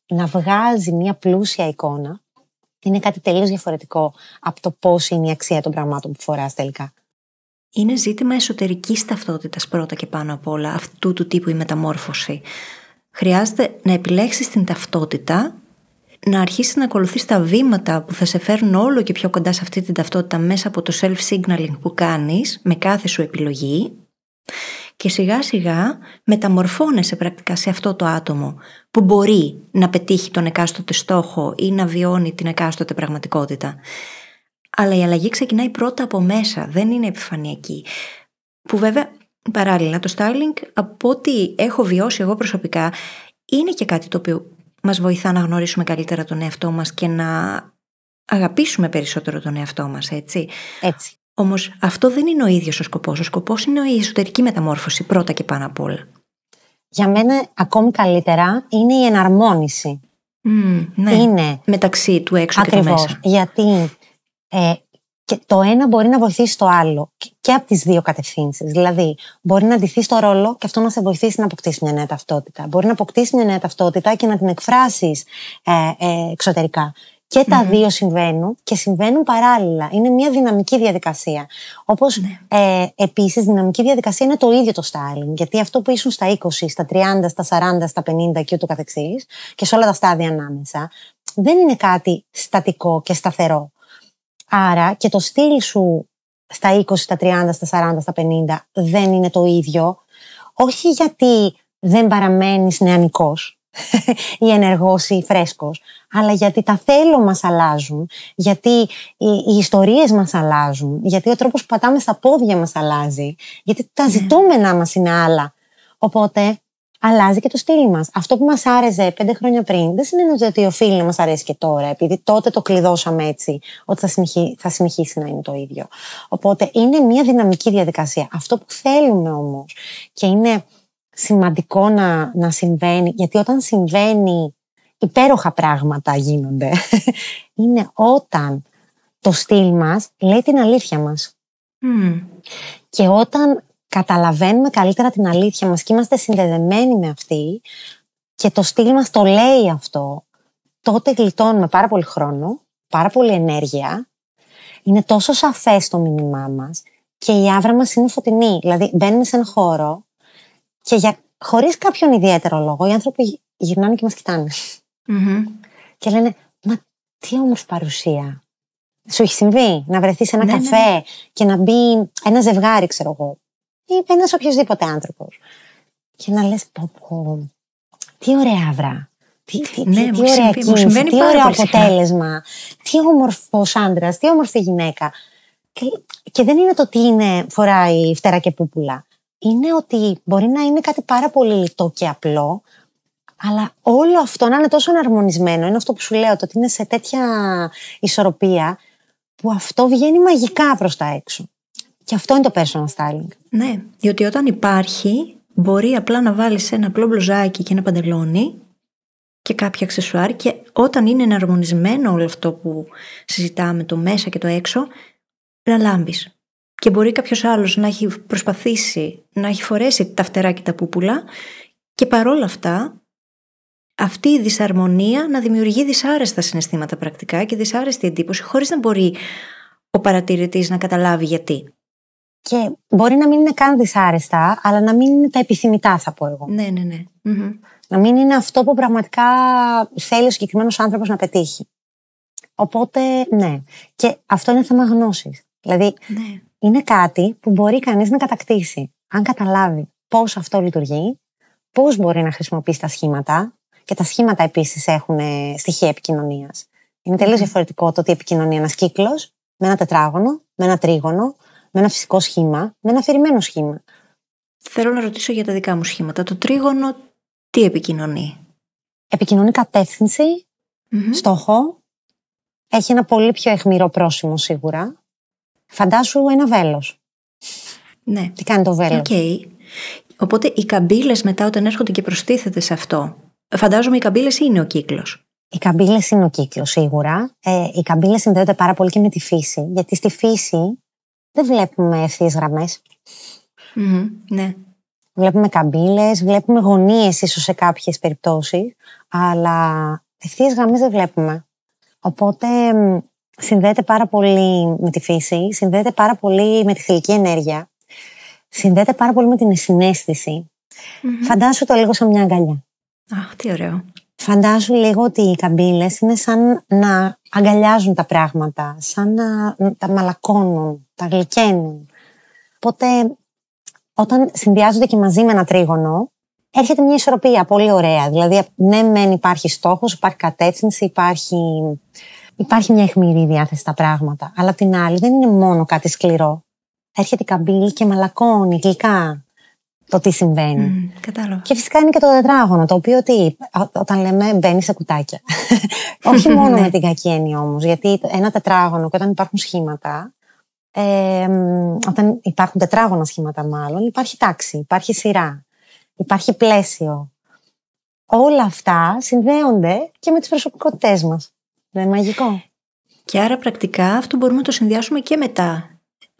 να βγάζει μια πλούσια εικόνα, είναι κάτι τελείως διαφορετικό από το πώς είναι η αξία των πραγμάτων που φοράς τελικά. Είναι ζήτημα εσωτερικής ταυτότητας πρώτα και πάνω απ' όλα αυτού του τύπου η μεταμόρφωση. Χρειάζεται να επιλέξεις την ταυτότητα να αρχίσεις να ακολουθείς τα βήματα που θα σε φέρουν όλο και πιο κοντά σε αυτή την ταυτότητα μέσα από το self-signaling που κάνεις με κάθε σου επιλογή και σιγά σιγά μεταμορφώνεσαι πρακτικά σε αυτό το άτομο που μπορεί να πετύχει τον εκάστοτε στόχο ή να βιώνει την εκάστοτε πραγματικότητα. Αλλά η αλλαγή ξεκινάει πρώτα από μέσα, δεν είναι επιφανειακή. Που βέβαια παράλληλα το styling από ό,τι έχω βιώσει εγώ προσωπικά είναι και κάτι το οποίο μας βοηθά να γνωρίσουμε καλύτερα τον εαυτό μας και να αγαπήσουμε περισσότερο τον εαυτό μας, έτσι. Έτσι. Όμως αυτό δεν είναι ο ίδιος ο σκοπός. Ο σκοπός είναι η εσωτερική μεταμόρφωση πρώτα και πάνω απ' όλα. Για μένα ακόμη καλύτερα είναι η εναρμόνιση. Mm, ναι. Είναι μεταξύ του έξω Ακριβώς, και του μέσα. Γιατί ε, και το ένα μπορεί να βοηθήσει το άλλο και από τις δύο κατευθύνσεις. Δηλαδή, μπορεί να αντιθεί στο ρόλο και αυτό να σε βοηθήσει να αποκτήσεις μια νέα ταυτότητα. Μπορεί να αποκτήσεις μια νέα ταυτότητα και να την εκφράσεις ε, ε, εξωτερικά. Και τα δύο συμβαίνουν και συμβαίνουν παράλληλα. Είναι μια δυναμική διαδικασία. Όπως ναι. ε, επίσης, δυναμική διαδικασία είναι το ίδιο το styling. Γιατί αυτό που ήσουν στα 20, στα 30, στα 40, στα 50 και ούτω καθεξής, και σε όλα τα στάδια ανάμεσα, δεν είναι κάτι στατικό και σταθερό. Άρα και το στυλ σου στα 20, στα 30, στα 40, στα 50 δεν είναι το ίδιο. Όχι γιατί δεν παραμένεις νεανικός ή ενεργός ή φρέσκος, αλλά γιατί τα θέλω μας αλλάζουν, γιατί οι, οι ιστορίες μας αλλάζουν, γιατί ο τρόπος που πατάμε στα πόδια μας αλλάζει, γιατί τα ναι. ζητούμενά μας είναι άλλα. Οπότε αλλάζει και το στυλ μας. Αυτό που μας άρεσε πέντε χρόνια πριν δεν σημαίνει ότι οφείλει να μας αρέσει και τώρα, επειδή τότε το κλειδώσαμε έτσι, ότι θα, συνεχί, θα συνεχίσει να είναι το ίδιο. Οπότε είναι μια δυναμική διαδικασία. Αυτό που θέλουμε όμως και είναι σημαντικό να, να συμβαίνει, γιατί όταν συμβαίνει υπέροχα πράγματα γίνονται, είναι όταν το στυλ μας λέει την αλήθεια μας. Και όταν καταλαβαίνουμε καλύτερα την αλήθεια μας και είμαστε συνδεδεμένοι με αυτή και το στυλ μας το λέει αυτό, τότε γλιτώνουμε πάρα πολύ χρόνο, πάρα πολύ ενέργεια, είναι τόσο σαφές το μήνυμά μας και η άβρα μας είναι φωτεινή. Δηλαδή μπαίνουμε σε ένα χώρο και για, χωρίς κάποιον ιδιαίτερο λόγο οι άνθρωποι γυρνάνε και μας κοιτανε Και λένε, μα τι όμορφη παρουσία. Σου έχει συμβεί να βρεθείς σε ένα ναι, ναι, καφέ ναι. και να μπει ένα ζευγάρι, ξέρω εγώ, ή ένας οποιοδήποτε άνθρωπος. Και να λες, πω, πω, τι ωραία άβρα. Τι, τι, ναι, τι, τι ωραία κίνηση, τι ωραίο αποτέλεσμα. Τι όμορφος άντρας, τι όμορφη γυναίκα. Και, και δεν είναι το τι είναι, φοράει φτερά και πούπουλα. Είναι ότι μπορεί να είναι κάτι πάρα πολύ λιτό και απλό, αλλά όλο αυτό να είναι τόσο εναρμονισμένο, είναι αυτό που σου λέω, το ότι είναι σε τέτοια ισορροπία, που αυτό βγαίνει μαγικά προς τα έξω. Και αυτό είναι το personal styling. Ναι, διότι όταν υπάρχει, μπορεί απλά να βάλεις ένα απλό μπλουζάκι και ένα παντελόνι και κάποια αξεσουάρ και όταν είναι εναρμονισμένο όλο αυτό που συζητάμε, το μέσα και το έξω, να λάμπεις. Και μπορεί κάποιος άλλος να έχει προσπαθήσει να έχει φορέσει τα φτερά και τα πούπουλα και παρόλα αυτά αυτή η δυσαρμονία να δημιουργεί δυσάρεστα συναισθήματα πρακτικά και δυσάρεστη εντύπωση χωρίς να μπορεί ο παρατηρητής να καταλάβει γιατί. Και μπορεί να μην είναι καν δυσάρεστα, αλλά να μην είναι τα επιθυμητά, θα πω εγώ. Ναι, ναι, ναι. Να μην είναι αυτό που πραγματικά θέλει ο συγκεκριμένος άνθρωπος να πετύχει. Οπότε, ναι. Και αυτό είναι θέμα γνώσης. Δηλαδή, ναι. Είναι κάτι που μπορεί κανείς να κατακτήσει. Αν καταλάβει πώς αυτό λειτουργεί, πώς μπορεί να χρησιμοποιήσει τα σχήματα. Και τα σχήματα επίσης έχουν ε, στοιχεία επικοινωνίας. Είναι τελείως διαφορετικό το ότι επικοινωνεί ένας κύκλος με ένα τετράγωνο, με ένα τρίγωνο, με ένα φυσικό σχήμα, με ένα αφηρημένο σχήμα. Θέλω να ρωτήσω για τα δικά μου σχήματα. Το τρίγωνο τι επικοινωνεί; Επικοινωνεί στόχο, έχει ένα πολύ πιο αιχμηρό πρόσημο σίγουρα. Φαντάσου ένα βέλος. Ναι. Τι κάνει το βέλος; Okay. Οπότε οι καμπύλες μετά όταν έρχονται και προστίθεται σε αυτό. Φαντάζομαι οι καμπύλες είναι ο κύκλος. Οι καμπύλες είναι ο κύκλος, σίγουρα. Ε, οι καμπύλες συνδέονται πάρα πολύ και με τη φύση. Γιατί στη φύση δεν βλέπουμε ευθείε ναι. Βλέπουμε καμπύλες, βλέπουμε γωνίες ίσως σε κάποιες περιπτώσεις, αλλά ευθείε γραμμές δεν βλέπουμε. Οπότε συνδέεται πάρα πολύ με τη φύση, συνδέεται πάρα πολύ με τη θηλυκή ενέργεια, συνδέεται πάρα πολύ με την συνέστηση. Φαντάσου το λίγο σαν μια αγκαλιά. Αχ, τι ωραίο. Φαντάσου λίγο ότι οι καμπύλες είναι σαν να αγκαλιάζουν τα πράγματα, σαν να τα μαλακώνουν, τα γλυκαίνουν. Οπότε όταν συνδυάζονται και μαζί με ένα τρίγωνο, έρχεται μια ισορροπία πολύ ωραία. Δηλαδή, ναι, μεν υπάρχει στόχος, υπάρχει κατεύθυνση, υπάρχει, υπάρχει μια αιχμηρή διάθεση στα πράγματα. Αλλά την άλλη δεν είναι μόνο κάτι σκληρό. Έρχεται η καμπύλη και μαλακώνει γλυκά το τι συμβαίνει. Mm, κατάλαβα. Και φυσικά είναι και το τετράγωνο, το οποίο τι, όταν λέμε μπαίνει σε κουτάκια. Όχι μόνο Ναι. με την κακή έννοια όμως, γιατί ένα τετράγωνο και όταν υπάρχουν σχήματα, ε, όταν υπάρχουν τετράγωνα σχήματα μάλλον, υπάρχει τάξη, υπάρχει σειρά, υπάρχει πλαίσιο. Όλα αυτά συνδέονται και με τις προσωπικότητές μας. Δεν είναι μαγικό. Και άρα πρακτικά αυτό μπορούμε να το συνδυάσουμε και με τα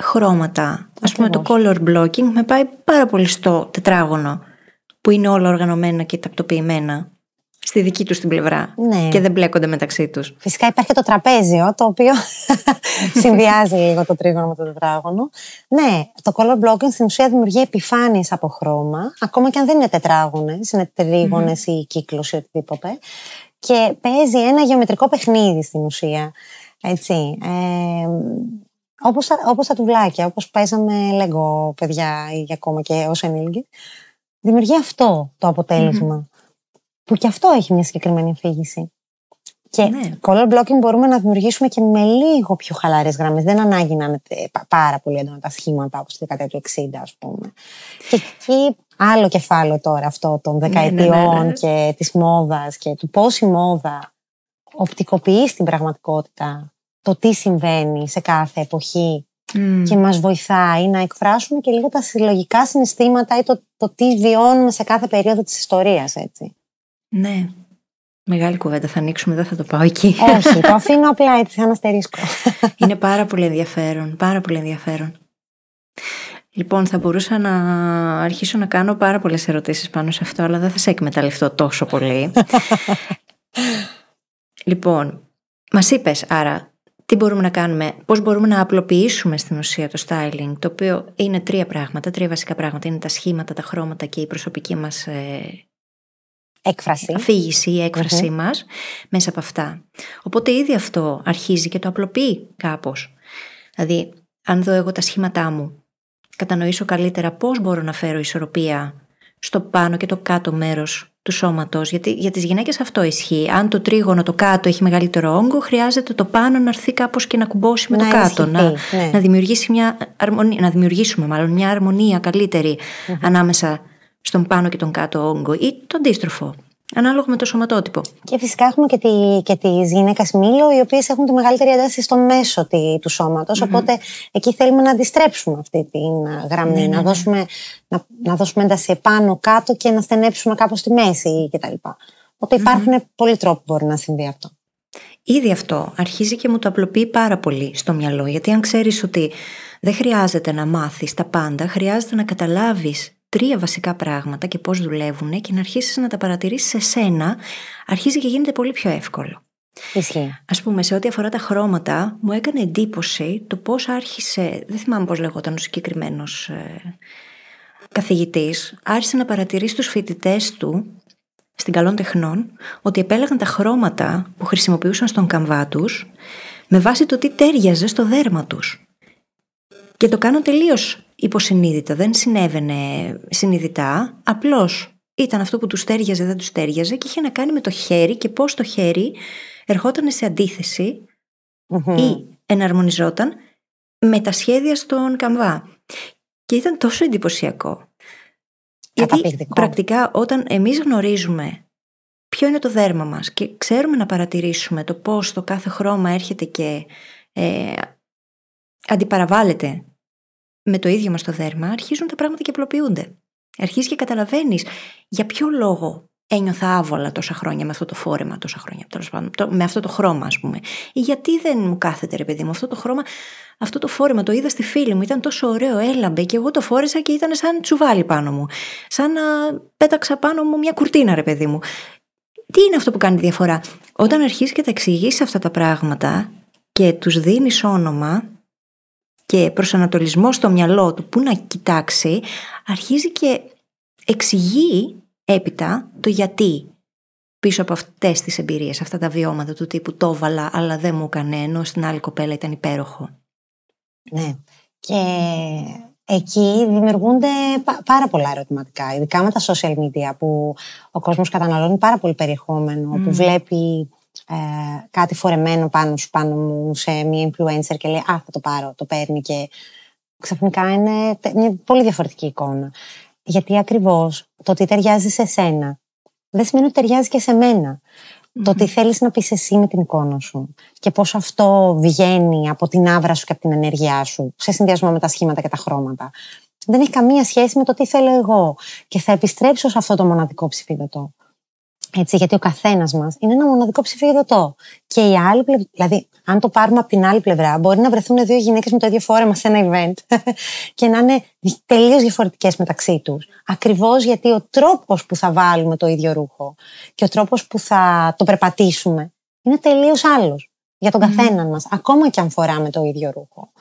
χρώματα. Ας πούμε το color blocking με πάει πάρα πολύ στο τετράγωνο που είναι όλα οργανωμένα και τακτοποιημένα στη δική τους την πλευρά Ναι. και δεν μπλέκονται μεταξύ τους. Φυσικά υπάρχει και το τραπέζιο, το οποίο συνδυάζει λίγο το τρίγωνο με το τετράγωνο. Ναι, το color blocking στην ουσία δημιουργεί επιφάνειες από χρώμα, ακόμα και αν δεν είναι τετράγωνες, είναι τρίγωνες ή κύκλος ή οτιδήποτε. Και παίζει ένα γεωμετρικό παιχνίδι στην ουσία. Έτσι. Ε, όπως, τα, όπως τα τουβλάκια, όπως παίζαμε Lego παιδιά ή ακόμα και ως ενήλικες. Δημιουργεί αυτό το αποτελεσμα Που και αυτό έχει μια συγκεκριμένη αφήγηση. Και Ναι. color blocking μπορούμε να δημιουργήσουμε και με λίγο πιο χαλαρές γραμμές. Δεν ανάγκη να είναι τε- πα- πάρα πολύ έντονα τα σχήματα όπως τη δεκαετία του 60, ας πούμε. Και εκεί άλλο κεφάλαιο τώρα αυτό των ναι, δεκαετιών ναι. και της μόδας και του πώς η μόδα οπτικοποιεί στην πραγματικότητα το τι συμβαίνει σε κάθε εποχή Μμμ. και μας βοηθάει να εκφράσουμε και λίγο τα συλλογικά συναισθήματα ή το, το τι βιώνουμε σε κάθε περίοδο της ιστορίας, έτσι. Ναι. Μεγάλη κουβέντα θα ανοίξουμε, δεν θα το πάω εκεί. Όχι, το αφήνω απλά έτσι σαν αστερίσκο. Είναι πάρα πολύ ενδιαφέρον, πάρα πολύ ενδιαφέρον. Λοιπόν, θα μπορούσα να αρχίσω να κάνω πάρα πολλές ερωτήσεις πάνω σε αυτό, αλλά δεν θα σε εκμεταλλευτώ τόσο πολύ. λοιπόν, μας είπες άρα τι μπορούμε να κάνουμε, πώς μπορούμε να απλοποιήσουμε στην ουσία το styling, το οποίο είναι τρία πράγματα, τρία βασικά πράγματα. Είναι τα σχήματα, τα χρώματα και η προσωπική μας ε, Έκφραση. αφήγηση, η έκφρασή μας μέσα από αυτά. Οπότε ήδη αυτό αρχίζει και το απλοποιεί κάπως. Δηλαδή, αν δω εγώ τα σχήματά μου, κατανοήσω καλύτερα πώς μπορώ να φέρω ισορροπία στο πάνω και το κάτω μέρος του σώματος, γιατί για τις γυναίκες αυτό ισχύει. Αν το τρίγωνο το κάτω έχει μεγαλύτερο όγκο, χρειάζεται το πάνω να έρθει κάπως και να κουμπώσει με Να το κάτω. Να, ενισχυθεί, ναι. να, δημιουργήσει μια αρμονία, να δημιουργήσουμε μάλλον μια αρμονία καλύτερη ανάμεσα στον πάνω και τον κάτω όγκο ή το αντίστροφο, ανάλογα με το σωματότυπο. Και φυσικά έχουμε και, τη, και τις γυναίκες μήλο, οι οποίες έχουν τη μεγαλύτερη ένταση στο μέσο τη, του σώματος, οπότε εκεί θέλουμε να αντιστρέψουμε αυτή τη γραμμή, Ναι, ναι, να, ναι. Δώσουμε, να, να δώσουμε ένταση επάνω, κάτω και να στενέψουμε κάπως στη μέση κτλ. Οπότε υπάρχουν πολλοί τρόποι που μπορεί να συμβεί αυτό. Ήδη αυτό αρχίζει και μου το απλοποιεί πάρα πολύ στο μυαλό, γιατί αν ξέρεις ότι δεν χρειάζεται να μάθεις τα πάντα, χρειάζεται να καταλάβεις τρία βασικά πράγματα και πώς δουλεύουν και να αρχίσεις να τα παρατηρήσεις σε σένα, αρχίζει και γίνεται πολύ πιο εύκολο. Ισχύει. Ας πούμε, σε ό,τι αφορά τα χρώματα, μου έκανε εντύπωση το πώς άρχισε, δεν θυμάμαι πώς λεγόταν ο συγκεκριμένος ε, καθηγητής, άρχισε να παρατηρεί στους φοιτητές του, στην καλών τεχνών, ότι επέλεγαν τα χρώματα που χρησιμοποιούσαν στον καμβά τους με βάση το τι τέριαζε στο δέρμα τους. Και το κάνω τελείως υποσυνείδητα, δεν συνέβαινε συνειδητά, απλώς ήταν αυτό που τους τέριαζε, δεν τους τέριαζε και είχε να κάνει με το χέρι και πώς το χέρι ερχόταν σε αντιθεση ή εναρμονιζόταν με τα σχέδια στον καμβά. Και ήταν τόσο εντυπωσιακό. Γιατί πρακτικά όταν εμείς γνωρίζουμε ποιο είναι το δέρμα μας και ξέρουμε να παρατηρήσουμε το πώς το κάθε χρώμα έρχεται και ε, αντιπαραβάλλεται με το ίδιο μας το δέρμα, αρχίζουν τα πράγματα και απλοποιούνται. Αρχίζεις και καταλαβαίνεις για ποιο λόγο ένιωθα άβολα τόσα χρόνια με αυτό το φόρεμα, τόσα χρόνια, τέλος πάντων, με αυτό το χρώμα, ας πούμε. Ή γιατί δεν μου κάθεται, ρε παιδί μου, αυτό το χρώμα, αυτό το φόρεμα, το είδα στη φίλη μου, ήταν τόσο ωραίο, έλαμπε και εγώ το φόρεσα και ήταν σαν τσουβάλι πάνω μου. Σαν να πέταξα πάνω μου μια κουρτίνα, ρε παιδί μου. Τι είναι αυτό που κάνει διαφορά; Όταν αρχίσει και τα εξηγήσει αυτά τα πράγματα και τους δίνεις όνομα και προσανατολισμό στο μυαλό του που να κοιτάξει, αρχίζει και εξηγεί έπειτα το γιατί πίσω από αυτές τις εμπειρίες, αυτά τα βιώματα του τύπου το έβαλα αλλά δεν μου έκανε ενώ στην άλλη κοπέλα ήταν υπέροχο. Ναι. Και εκεί δημιουργούνται πάρα πολλά ερωτηματικά, ειδικά με τα social media που ο κόσμος καταναλώνει πάρα πολύ περιεχόμενο, που βλέπει ε, κάτι φορεμένο πάνω σου, πάνω μου σε μία influencer και λέει «Α, θα το πάρω», το παίρνει και ξαφνικά είναι μια πολύ διαφορετική εικόνα. Γιατί ακριβώς το ότι ταιριάζει σε σένα δεν σημαίνει ότι ταιριάζει και σε μένα. Το ότι θέλεις να πεις εσύ με την εικόνα σου και πώς αυτό βγαίνει από την άβρα σου και από την ενέργειά σου σε συνδυασμό με τα σχήματα και τα χρώματα. Δεν έχει καμία σχέση με το τι θέλω εγώ και θα επιστρέψω σε αυτό το μοναδικό ψηφίδωτο. Έτσι, γιατί ο καθένας μας είναι ένα μοναδικό ψηφιδωτό. Και η άλλη πλευρά, δηλαδή, αν το πάρουμε από την άλλη πλευρά, μπορεί να βρεθούν δύο γυναίκες με το ίδιο φόρεμα σε ένα event και να είναι τελείως διαφορετικές μεταξύ τους. Ακριβώς γιατί ο τρόπος που θα βάλουμε το ίδιο ρούχο και ο τρόπος που θα το περπατήσουμε είναι τελείως άλλος για τον καθένα μας, ακόμα και αν φοράμε το ίδιο ρούχο.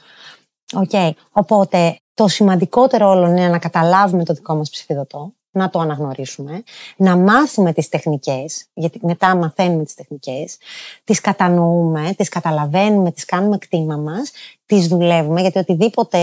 Okay. Οπότε, το σημαντικότερο όλο είναι να καταλάβουμε το δικό μας ψηφιδωτό να το αναγνωρίσουμε, να μάθουμε τις τεχνικές, γιατί μετά μαθαίνουμε τις τεχνικές, τις κατανοούμε, τις καταλαβαίνουμε, τις κάνουμε κτήμα μας, τις δουλεύουμε, γιατί οτιδήποτε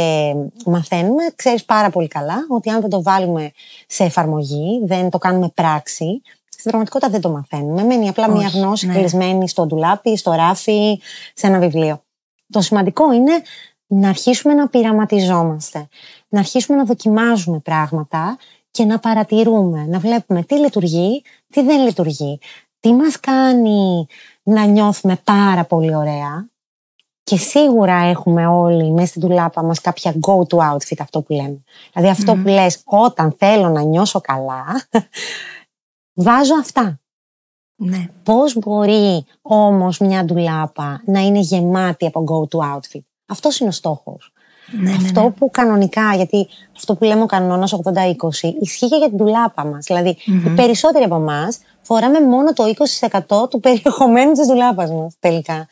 μαθαίνουμε, ξέρεις πάρα πολύ καλά ότι αν δεν το βάλουμε σε εφαρμογή, δεν το κάνουμε πράξη, στην πραγματικότητα δεν το μαθαίνουμε. Μένει απλά μια γνώση ναι. κλεισμένη στο ντουλάπι, στο ράφι, σε ένα βιβλίο. Το σημαντικό είναι να αρχίσουμε να πειραματιζόμαστε, να αρχίσουμε να δοκιμάζουμε πράγματα και να παρατηρούμε, να βλέπουμε τι λειτουργεί, τι δεν λειτουργεί, τι μας κάνει να νιώθουμε πάρα πολύ ωραία και σίγουρα έχουμε όλοι μέσα στην τουλάπα μας κάποια go-to outfit αυτό που λέμε. Δηλαδή αυτό που λες όταν θέλω να νιώσω καλά, βάζω αυτά. Ναι. Πώς μπορεί όμως μια ντουλάπα να είναι γεμάτη από go-to outfit; Αυτός είναι ο στόχος. Ναι, ναι, αυτό ναι. που κανονικά, γιατί αυτό που λέμε ο κανόνας 80-20, ισχύει και για την τουλάπα μας. δηλαδη οι περισσότεροι από εμάς φοράμε μόνο το 20% του περιεχομένου της τουλάπας μας τελικά.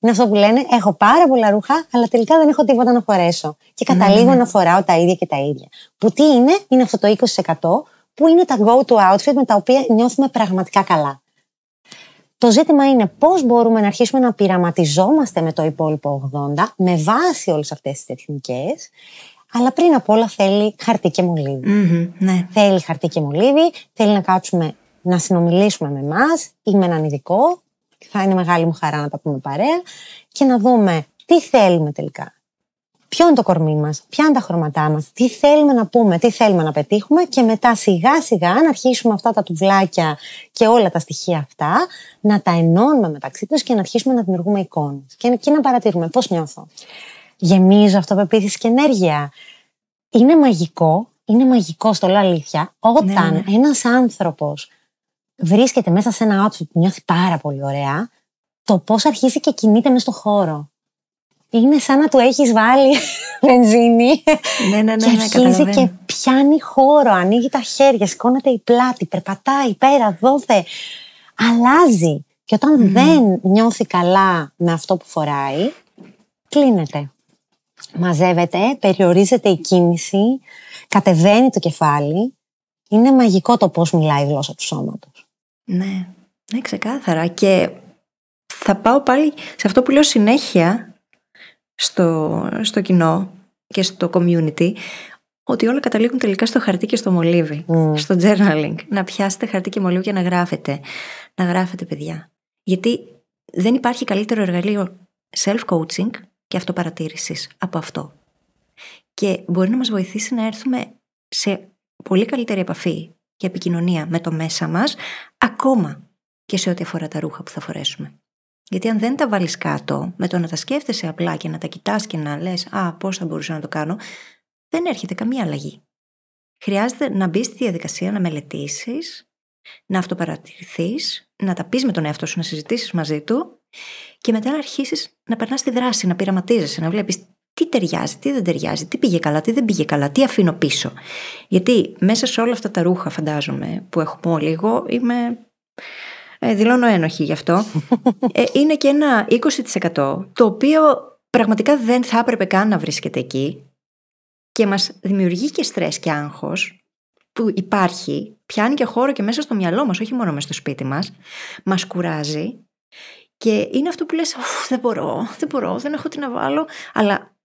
Είναι αυτό που λένε: Έχω πάρα πολλά ρούχα, αλλά τελικά δεν έχω τίποτα να φορέσω. Και καταλήγω να φοράω τα ίδια και τα ίδια. Που τι είναι, είναι αυτό το 20% που είναι τα go-to outfit με τα οποία νιώθουμε πραγματικά καλά. Το ζήτημα είναι πώς μπορούμε να αρχίσουμε να πειραματιζόμαστε με το υπόλοιπο 80 με βάση όλες αυτές τις τεχνικές αλλά πριν απ' όλα θέλει χαρτί και μολυβι ναι. Θέλει χαρτί και μολύβι, θέλει να κάτσουμε να συνομιλήσουμε με εμάς ή με έναν ειδικό. Θα είναι μεγάλη μου χαρά να τα πούμε παρέα και να δούμε τι θέλουμε τελικά ποιο είναι το κορμί μας, ποια είναι τα χρώματά μας, τι θέλουμε να πούμε, τι θέλουμε να πετύχουμε και μετά σιγά σιγά να αρχίσουμε αυτά τα τουβλάκια και όλα τα στοιχεία αυτά να τα ενώνουμε μεταξύ τους και να αρχίσουμε να δημιουργούμε εικόνες. Και εκεί να παρατηρούμε πώς νιώθω. Γεμίζω αυτοπεποίθηση και ενέργεια. Είναι μαγικό, είναι μαγικό, στο λέω αλήθεια, όταν ναι, ναι. ναι. ένας άνθρωπος βρίσκεται μέσα σε ένα outfit που νιώθει πάρα πολύ ωραία, το πώς αρχίζει και κινείται μέσα στο χώρο είναι σαν να του έχεις βάλει βενζίνη ναι, ναι, ναι, και ναι, αρχίζει και πιάνει χώρο, ανοίγει τα χέρια, σηκώνεται η πλάτη, περπατάει πέρα, δόθε. Αλλάζει Και όταν δεν νιώθει καλά με αυτό που φοράει, κλείνεται. Μαζεύεται, περιορίζεται η κίνηση, κατεβαίνει το κεφάλι. Είναι μαγικό το πώς μιλάει η γλώσσα του σώματος. Ναι, ναι, ξεκάθαρα. Και θα πάω πάλι σε αυτό που λέω συνέχεια στο, στο κοινό και στο community, ότι όλα καταλήγουν τελικά στο χαρτί και στο μολύβι, στο journaling. Να πιάσετε χαρτί και μολύβι και να γράφετε. Να γράφετε, παιδιά. Γιατί δεν υπάρχει καλύτερο εργαλείο self-coaching και αυτοπαρατήρησης από αυτό. Και μπορεί να μας βοηθήσει να έρθουμε σε πολύ καλύτερη επαφή και επικοινωνία με το μέσα μας, ακόμα και σε ό,τι αφορά τα ρούχα που θα φορέσουμε. Γιατί αν δεν τα βάλεις κάτω, με το να τα σκέφτεσαι απλά και να τα κοιτάς και να λες «Α, πώς θα μπορούσα να το κάνω», δεν έρχεται καμία αλλαγή. Χρειάζεται να μπεις στη διαδικασία να μελετήσεις, να αυτοπαρατηρηθείς, να τα πεις με τον εαυτό σου, να συζητήσεις μαζί του και μετά να αρχίσεις να περνάς τη δράση, να πειραματίζεσαι, να βλέπεις τι ταιριάζει, τι δεν ταιριάζει, τι πήγε καλά, τι δεν πήγε καλά, τι αφήνω πίσω. Γιατί μέσα σε όλα αυτά τα ρούχα, φαντάζομαι, που έχουμε όλοι, εγώ είμαι. Ε, δηλώνω ένοχη γι' αυτό. Ε, είναι και ένα 20% το οποίο πραγματικά δεν θα έπρεπε καν να βρίσκεται εκεί και μας δημιουργεί και στρες και άγχος που υπάρχει, πιάνει και χώρο και μέσα στο μυαλό μας, όχι μόνο μέσα στο σπίτι μας, μας κουράζει και είναι αυτό που λες, δεν μπορώ, δεν μπορώ, δεν έχω τι να βάλω, αλλά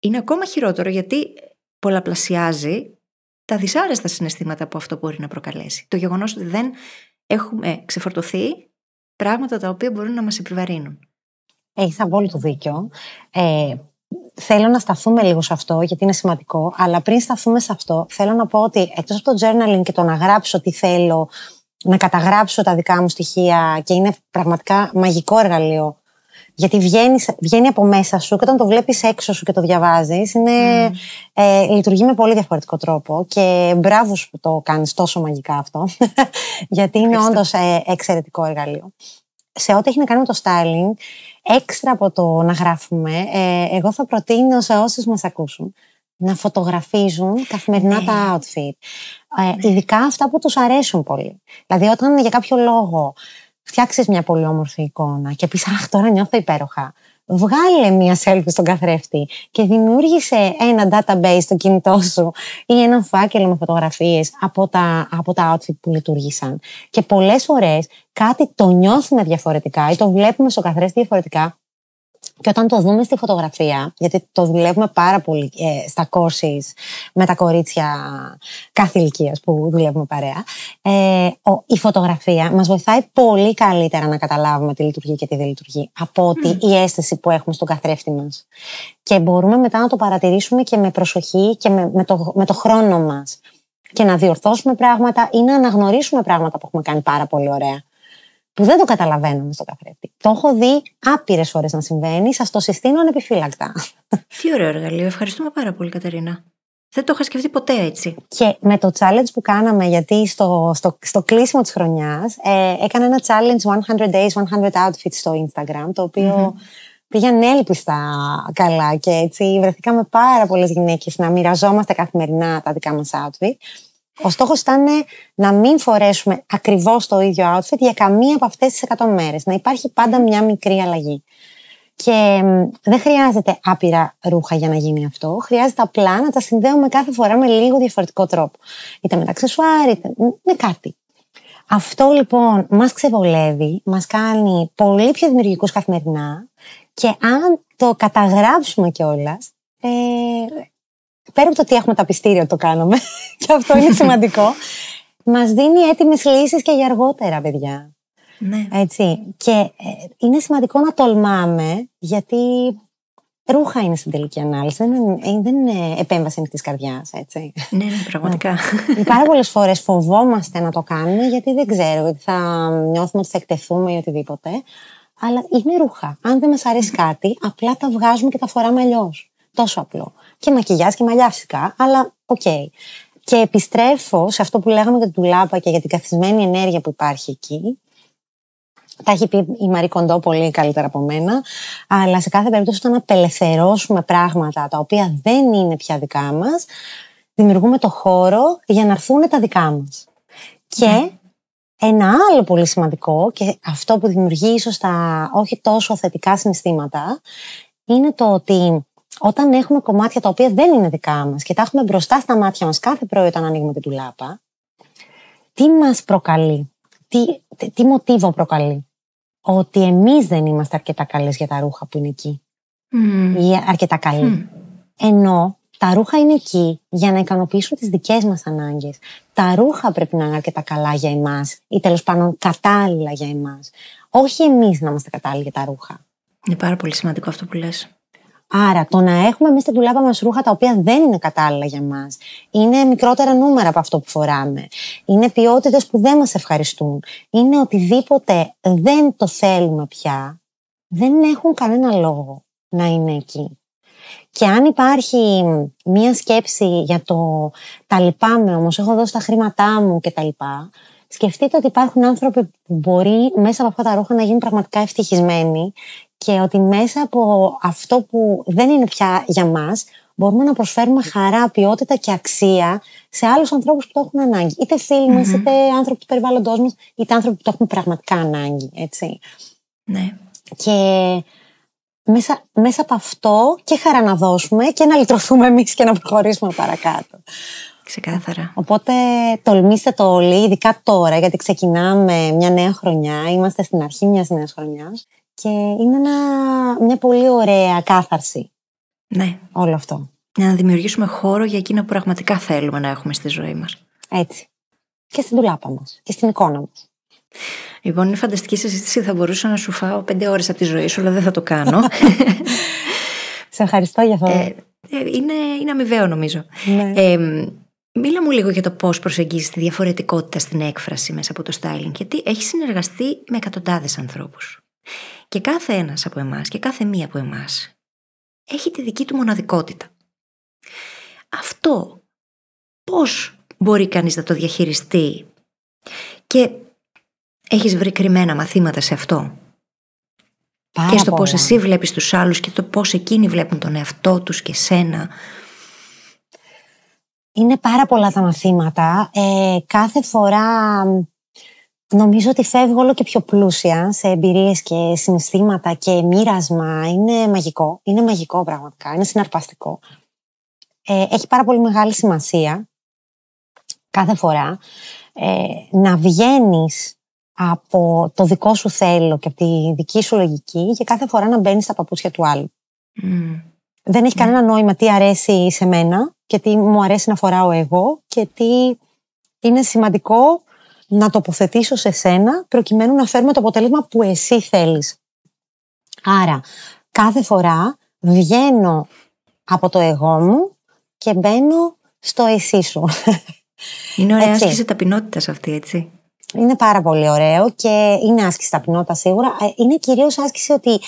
είναι ακόμα χειρότερο γιατί πολλαπλασιάζει τα δυσάρεστα συναισθήματα που αυτό μπορεί να προκαλέσει. Το γεγονός ότι δεν έχουμε ξεφορτωθεί πράγματα τα οποία μπορούν να μας επιβαρύνουν. Έχει απόλυτο δίκιο. Ε, θέλω να σταθούμε λίγο σε αυτό, γιατί είναι σημαντικό. Αλλά πριν σταθούμε σε αυτό, θέλω να πω ότι εκτός από το journaling και το να γράψω τι θέλω, να καταγράψω τα δικά μου στοιχεία και είναι πραγματικά μαγικό εργαλείο γιατί βγαίνεις, βγαίνει από μέσα σου και όταν το βλέπεις έξω σου και το διαβάζεις είναι, mm. ε, λειτουργεί με πολύ διαφορετικό τρόπο και μπράβο που το κάνεις τόσο μαγικά αυτό γιατί είναι όντως ε, εξαιρετικό εργαλείο. Σε ό,τι έχει να κάνει με το styling, έξτρα από το να γράφουμε, ε, εγώ θα προτείνω σε όσους μας ακούσουν να φωτογραφίζουν καθημερινά ναι. τα outfit. Ε, ναι. Ειδικά αυτά που τους αρέσουν πολύ. Δηλαδή όταν για κάποιο λόγο φτιάξει μια πολύ όμορφη εικόνα και πεις Αχ, τώρα νιώθω υπέροχα. Βγάλε μια selfie στον καθρέφτη και δημιούργησε ένα database στο κινητό σου ή ένα φάκελο με φωτογραφίες από τα, από τα outfit που λειτουργήσαν. Και πολλές φορές κάτι το νιώθουμε διαφορετικά ή το βλέπουμε στο καθρέφτη διαφορετικά και όταν το δούμε στη φωτογραφία, γιατί το δουλεύουμε πάρα πολύ ε, στα courses με τα κορίτσια κάθε ηλικίας που δουλεύουμε παρέα, ε, η φωτογραφία μας βοηθάει πολύ καλύτερα να καταλάβουμε τι λειτουργεί και τι δεν λειτουργεί από ότι η αίσθηση που έχουμε στον καθρέφτη μας. Και μπορούμε μετά να το παρατηρήσουμε και με προσοχή και με, με, το, με το χρόνο μας. Και να διορθώσουμε πράγματα ή να αναγνωρίσουμε πράγματα που έχουμε κάνει πάρα πολύ ωραία που δεν το καταλαβαίνουμε στο καθρέφτη. Το έχω δει άπειρες φορές να συμβαίνει, σας το συστήνω ανεπιφύλακτα. Τι ωραίο εργαλείο. Ευχαριστούμε πάρα πολύ, Κατερίνα. Δεν το είχα σκεφτεί ποτέ έτσι. Και με το challenge που κάναμε, γιατί στο, στο, στο κλείσιμο της χρονιάς, ε, έκανα ένα challenge 100 days, 100 outfits στο Instagram, το οποίο mm-hmm. πήγαν έλπιστα καλά και έτσι βρεθήκαμε πάρα πολλές γυναίκες να μοιραζόμαστε καθημερινά τα δικά μας outfit. Ο στόχος ήταν να μην φορέσουμε ακριβώς το ίδιο outfit για καμία από αυτές τις 100 μέρες. Να υπάρχει πάντα μια μικρή αλλαγή. Και δεν χρειάζεται άπειρα ρούχα για να γίνει αυτό. Χρειάζεται απλά να τα συνδέουμε κάθε φορά με λίγο διαφορετικό τρόπο. Είτε με τα αξεσουάρ, είτε με κάτι. Αυτό λοιπόν μας ξεβολεύει, μας κάνει πολύ πιο δημιουργικούς καθημερινά και αν το καταγράψουμε κιόλας, ε, πέρα από το ότι έχουμε τα πιστήρια το κάνουμε, και αυτό είναι σημαντικό, μας δίνει έτοιμες λύσεις και για αργότερα, παιδιά. Ναι. Έτσι. Και ε, είναι σημαντικό να τολμάμε, γιατί ρούχα είναι στην τελική ανάλυση. Δεν είναι, ε, δεν είναι επέμβαση ανοιχτή καρδιάς, έτσι. Ναι, ναι, πραγματικά. Πάρα πολλές φορές φοβόμαστε να το κάνουμε, γιατί δεν ξέρω, ότι θα νιώθουμε ότι θα εκτεθούμε ή οτιδήποτε. Αλλά είναι ρούχα. Αν δεν μας αρέσει κάτι, απλά τα βγάζουμε και τα φοράμε αλλιώς. Τόσο απλό. Και μακιγιάζ και μαλλιά φυσικά, αλλά OK. Okay. Και επιστρέφω σε αυτό που λέγαμε για την τουλάπα και για την καθισμένη ενέργεια που υπάρχει εκεί. Τα έχει πει η Μαρή Κοντό πολύ καλύτερα από μένα. Αλλά σε κάθε περίπτωση, όταν απελευθερώσουμε πράγματα τα οποία δεν είναι πια δικά μας, δημιουργούμε το χώρο για να έρθουν τα δικά μας. Και ένα άλλο πολύ σημαντικό και αυτό που δημιουργεί ίσως τα όχι τόσο θετικά συναισθήματα είναι το ότι όταν έχουμε κομμάτια τα οποία δεν είναι δικά μας και τα έχουμε μπροστά στα μάτια μας κάθε πρωί όταν ανοίγουμε την τουλάπα, τι μας προκαλεί, τι, τι μοτίβο προκαλεί; Ότι εμείς δεν είμαστε αρκετά καλές για τα ρούχα που είναι εκεί. Ή αρκετά καλοί. Ενώ τα ρούχα είναι εκεί για να ικανοποιήσουν τις δικές μας ανάγκες. Τα ρούχα πρέπει να είναι αρκετά καλά για εμάς ή τέλος πάντων κατάλληλα για εμάς. Όχι εμείς να είμαστε κατάλληλοι για τα ρούχα. Είναι πάρα πολύ σημαντικό αυτό που λες. Άρα, το να έχουμε εμείς στην τουλάπα μας ρούχα τα οποία δεν είναι κατάλληλα για μας, είναι μικρότερα νούμερα από αυτό που φοράμε, είναι ποιότητες που δεν μας ευχαριστούν, είναι οτιδήποτε δεν το θέλουμε πια, δεν έχουν κανένα λόγο να είναι εκεί. Και αν υπάρχει μία σκέψη για το τα λυπάμαι όμως, έχω δώσει τα χρήματά μου και τα λοιπά, σκεφτείτε ότι υπάρχουν άνθρωποι που μπορεί μέσα από αυτά τα ρούχα να γίνουν πραγματικά ευτυχισμένοι και ότι μέσα από αυτό που δεν είναι πια για μας μπορούμε να προσφέρουμε χαρά, ποιότητα και αξία σε άλλους ανθρώπους που το έχουν ανάγκη. Είτε φίλοι μας, είτε άνθρωποι του περιβάλλοντός μας, είτε άνθρωποι που το έχουν πραγματικά ανάγκη, έτσι. Ναι. Και μέσα, μέσα από αυτό και χαρά να δώσουμε και να λυτρωθούμε εμείς και να προχωρήσουμε παρακάτω. Ξεκάθαρα. Οπότε τολμήστε το όλοι, ειδικά τώρα, γιατί ξεκινάμε μια νέα χρονιά, είμαστε στην αρχή μιας νέας χρονιάς και είναι μια πολύ ωραία κάθαρση. Ναι. Όλο αυτό. Για να δημιουργήσουμε χώρο για εκείνα που πραγματικά θέλουμε να έχουμε στη ζωή μας. Έτσι. Και στην τουλάπα μας και στην εικόνα μας. Λοιπόν, είναι φανταστική συζήτηση. Θα μπορούσα να σου φάω πέντε ώρες από τη ζωή σου, αλλά δεν θα το κάνω. Σε ευχαριστώ για αυτό. Ε, ε, είναι, είναι αμοιβαίο, νομίζω. Ναι. Ε, μίλα μου λίγο για το πώς προσεγγίζεις τη διαφορετικότητα στην έκφραση μέσα από το styling, γιατί έχει συνεργαστεί με εκατοντάδες ανθρώπους. Και κάθε ένας από εμάς και κάθε μία από εμάς έχει τη δική του μοναδικότητα. Αυτό πώς μπορεί κανείς να το διαχειριστεί; Και Έχεις βρει κρυμμένα μαθήματα σε αυτό; Πάρα και στο πολλά. πώς εσύ βλέπεις τους άλλους και το πώς εκείνοι βλέπουν τον εαυτό τους και σένα; Είναι πάρα πολλά τα μαθήματα. Ε, κάθε φορά νομίζω ότι φεύγω όλο και πιο πλούσια σε εμπειρίες και συναισθήματα και μοίρασμα. Είναι μαγικό. Είναι μαγικό πραγματικά. Είναι συναρπαστικό. Ε, έχει πάρα πολύ μεγάλη σημασία κάθε φορά ε, να βγαίνεις από το δικό σου θέλω και από τη δική σου λογική και κάθε φορά να μπαίνεις στα παπούτσια του άλλου. Δεν έχει κανένα νόημα τι αρέσει σε μένα και τι μου αρέσει να φοράω εγώ και τι είναι σημαντικό να τοποθετήσω σε σένα προκειμένου να φέρουμε το αποτέλεσμα που εσύ θέλεις. Άρα, κάθε φορά βγαίνω από το εγώ μου και μπαίνω στο εσύ σου. Είναι ωραία άσκηση ταπεινότητας αυτή, έτσι. Είναι πάρα πολύ ωραίο και είναι άσκηση ταπεινότητας σίγουρα. Ε, είναι κυρίως άσκηση ότι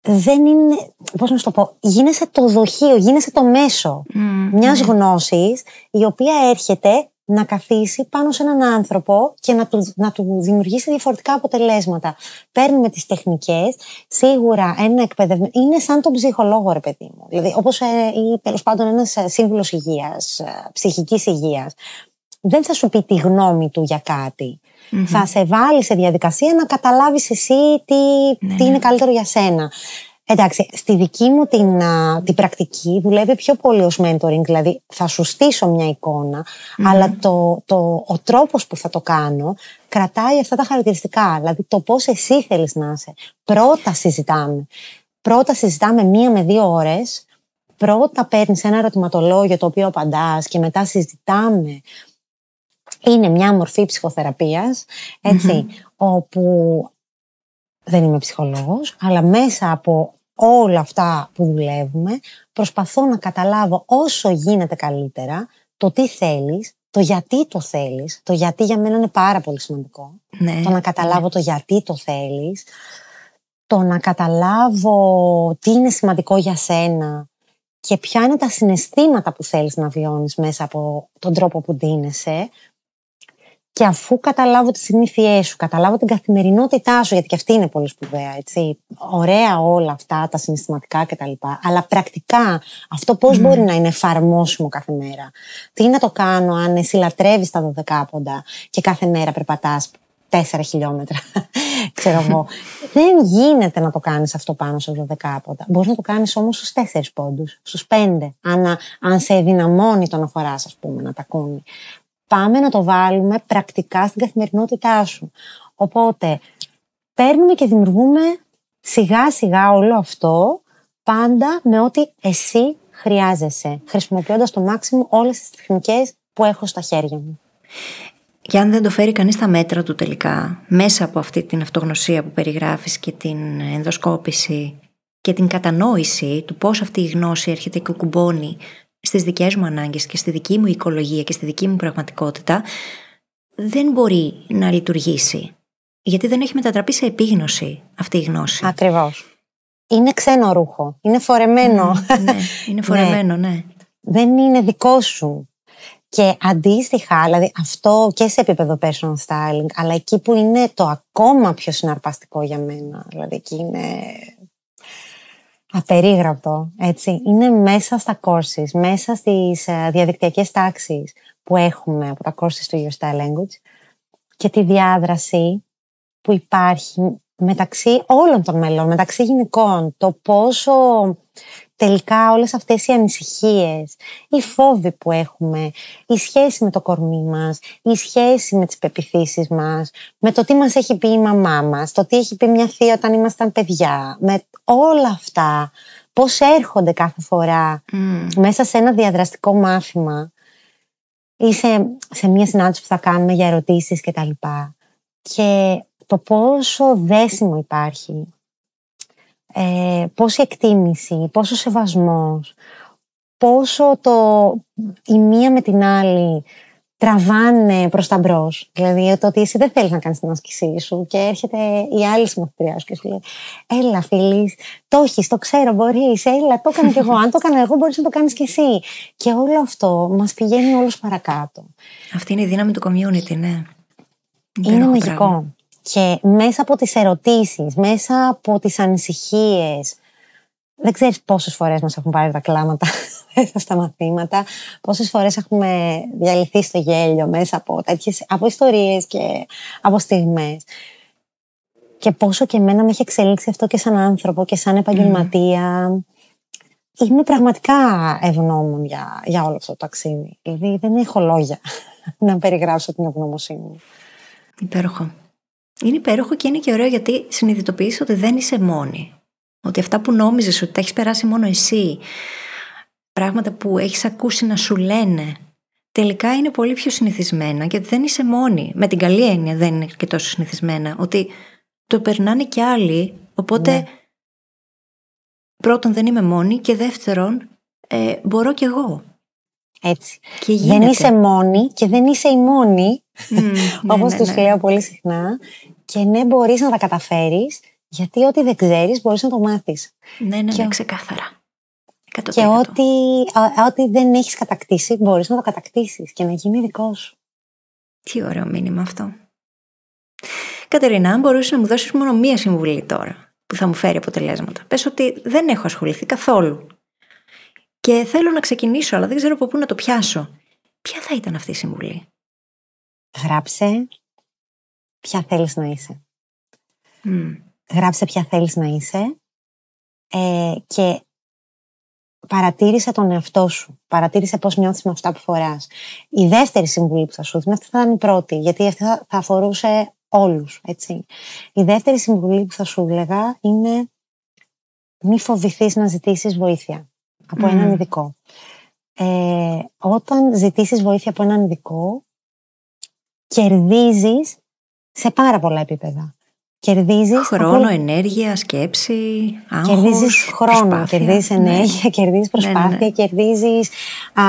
δεν είναι. Πώς να σου το πω, γίνεσαι το δοχείο, γίνεσαι το μέσο mm, μιας mm. γνώσης η οποία έρχεται να καθίσει πάνω σε έναν άνθρωπο και να του, να του δημιουργήσει διαφορετικά αποτελέσματα. Παίρνουμε τις τεχνικές, σίγουρα ένα εκπαιδευμένο. Είναι σαν τον ψυχολόγο, ρε παιδί μου. Δηλαδή, όπως ε, ή τέλος πάντων ένας ε, σύμβουλος υγείας, ψυχικής υγείας δεν θα σου πει τη γνώμη του για κατι Θα σε βάλει σε διαδικασία να καταλάβεις εσύ τι, ναι, τι είναι ναι. καλύτερο για σένα. Εντάξει, στη δική μου την, την πρακτική δουλεύει πιο πολύ ως mentoring, δηλαδή θα σου στήσω μια εικόνα, αλλά το, το, ο τρόπος που θα το κάνω κρατάει αυτά τα χαρακτηριστικά, δηλαδή το πώς εσύ θέλεις να είσαι. Πρώτα συζητάμε. Πρώτα συζητάμε μία με δύο ώρες, πρώτα παίρνεις ένα ερωτηματολόγιο το οποίο απαντάς και μετά συζητάμε είναι μια μορφή ψυχοθεραπείας, όπου δεν είμαι ψυχολόγος, αλλά μέσα από όλα αυτά που δουλεύουμε, προσπαθώ να καταλάβω όσο γίνεται καλύτερα το τι θέλεις, το γιατί το θέλεις. Το γιατί για μένα είναι πάρα πολύ σημαντικό. Ναι, το να καταλάβω ναι. το γιατί το θέλεις. Το να καταλάβω τι είναι σημαντικό για σένα και ποια είναι τα συναισθήματα που θέλεις να βιώνεις μέσα από τον τρόπο που ντύνεσαι Και αφού καταλάβω τι συνήθειέ σου, καταλάβω την καθημερινότητά σου, γιατί και αυτή είναι πολύ σπουδαία, έτσι. Ωραία όλα αυτά, τα συναισθηματικά κτλ. Αλλά πρακτικά αυτό πώς μπορεί να είναι εφαρμόσιμο κάθε μέρα; Τι να το κάνω αν εσύ λατρεύεις τα δωδεκάποντα και κάθε μέρα περπατάς τέσσερα χιλιόμετρα. Ξέρω εγώ. Δεν γίνεται να το κάνεις αυτό πάνω σε δωδεκάποντα. Μπορείς να το κάνεις όμως στους τέσσερις πόντους, στους πέντε. Αν, αν σε δυναμώνει το να φορά, ας πούμε, να τα κούνει πάμε να το βάλουμε πρακτικά στην καθημερινότητά σου. Οπότε, παίρνουμε και δημιουργούμε σιγά σιγά όλο αυτό, πάντα με ό,τι εσύ χρειάζεσαι, χρησιμοποιώντας το μάξιμο όλες τις τεχνικές που έχω στα χέρια μου. Και αν δεν το φέρει κανείς στα μέτρα του τελικά, μέσα από αυτή την αυτογνωσία που περιγράφεις και την ενδοσκόπηση και την κατανόηση του πώς αυτή η γνώση έρχεται και κουμπώνει στις δικές μου ανάγκες και στη δική μου οικολογία και στη δική μου πραγματικότητα, δεν μπορεί να λειτουργήσει. Γιατί δεν έχει μετατραπεί σε επίγνωση αυτή η γνώση. Ακριβώς. Είναι ξένο ρούχο. Είναι φορεμένο. ναι, είναι ναι. φορεμένο, ναι. Δεν είναι δικό σου. Και αντίστοιχα, δηλαδή αυτό και σε επίπεδο personal styling, αλλά εκεί που είναι το ακόμα πιο συναρπαστικό για μένα, δηλαδή εκεί είναι απερίγραπτο, έτσι. Είναι μέσα στα courses, μέσα στις uh, διαδικτυακές τάξεις που έχουμε από τα courses του Your Style Language και τη διάδραση που υπάρχει μεταξύ όλων των μελών, μεταξύ γυναικών, το πόσο τελικά όλες αυτές οι ανησυχίες, οι φόβοι που έχουμε, η σχέση με το κορμί μας, η σχέση με τις πεπιθήσεις μας, με το τι μας έχει πει η μαμά μας, το τι έχει πει μια θεία όταν ήμασταν παιδιά, με όλα αυτά, πώς έρχονται κάθε φορά μέσα σε ένα διαδραστικό μάθημα ή σε, σε μια συνάντηση που θα κάνουμε για ερωτήσεις και τα λοιπά. Και το πόσο δέσιμο υπάρχει ε, πόση εκτίμηση, πόσο σεβασμός, πόσο το η μία με την άλλη τραβάνε προς τα μπρος. Δηλαδή, το ότι εσύ δεν θέλεις να κάνεις την άσκησή σου και έρχεται η άλλη συμμαθητριά σου και σου λέει: Έλα, φίλης, το έχεις, το ξέρω, μπορείς. Έλα, το έκανα κι εγώ. Αν το έκανα εγώ, μπορείς να το κάνεις κι εσύ. Και όλο αυτό μας πηγαίνει όλο παρακάτω. Αυτή είναι η δύναμη του community, ναι. Είναι μαγικό. Και μέσα από τις ερωτήσεις, μέσα από τις ανησυχίες, δεν ξέρεις πόσες φορές μας έχουν πάρει τα κλάματα μέσα στα μαθήματα, πόσες φορές έχουμε διαλυθεί στο γέλιο μέσα από τέτοιες, από ιστορίες και από στιγμές. Και πόσο και εμένα με έχει εξελίξει αυτό και σαν άνθρωπο και σαν επαγγελματία. Mm. Είμαι πραγματικά ευγνώμων για, για όλο αυτό το ταξίδι. Δηλαδή δεν έχω λόγια να περιγράψω την ευγνωμοσύνη μου. Υπέροχο. Είναι υπέροχο και είναι και ωραίο γιατί συνειδητοποιείς ότι δεν είσαι μόνη. Ότι αυτά που νόμιζες ότι τα έχεις περάσει μόνο εσύ, πράγματα που έχεις ακούσει να σου λένε, τελικά είναι πολύ πιο συνηθισμένα και δεν είσαι μόνη. Με την καλή έννοια δεν είναι και τόσο συνηθισμένα. Ότι το περνάνε και άλλοι, οπότε ναι. πρώτον δεν είμαι μόνη και δεύτερον ε, μπορώ κι εγώ. Έτσι. δεν είσαι μόνη και δεν είσαι η μόνη, mm, όπως ναι, τους ναι. λέω πολύ συχνά. Και ναι, μπορείς να τα καταφέρεις, γιατί ό,τι δεν ξέρεις μπορείς να το μάθεις. Ναι, ναι, ναι, ξεκάθαρα. Και ό,τι, ό,τι δεν έχεις κατακτήσει, μπορείς να το κατακτήσεις και να γίνει δικό σου. Τι ωραίο μήνυμα αυτό. Κατερίνα, αν μπορούσες να μου δώσεις μόνο μία συμβουλή τώρα, που θα μου φέρει αποτελέσματα. Πες ότι δεν έχω ασχοληθεί καθόλου και θέλω να ξεκινήσω, αλλά δεν ξέρω από πού να το πιάσω. Ποια θα ήταν αυτή η συμβουλή; Γράψε ποια θέλεις να είσαι. Γράψε ποια θέλεις να είσαι ε, και παρατήρησε τον εαυτό σου. Παρατήρησε πώς νιώθεις με αυτά που φοράς. Η δεύτερη συμβουλή που θα σου δίνω, αυτή θα ήταν η πρώτη, γιατί αυτή θα, θα αφορούσε όλους, έτσι. Η δεύτερη συμβουλή που θα σου έλεγα είναι μη φοβηθείς να ζητήσεις βοήθεια από έναν ειδικό. Ε, όταν ζητήσεις βοήθεια από έναν ειδικό, κερδίζεις σε πάρα πολλά επίπεδα. Κερδίζεις... Χρόνο, ενέργεια, σκέψη, άγχος, Κερδίζεις χρόνο, προσπάθεια. κερδίζεις ναι. ενέργεια, ναι. κερδίζεις προσπάθεια, ναι, ναι. Κερδίζεις, α,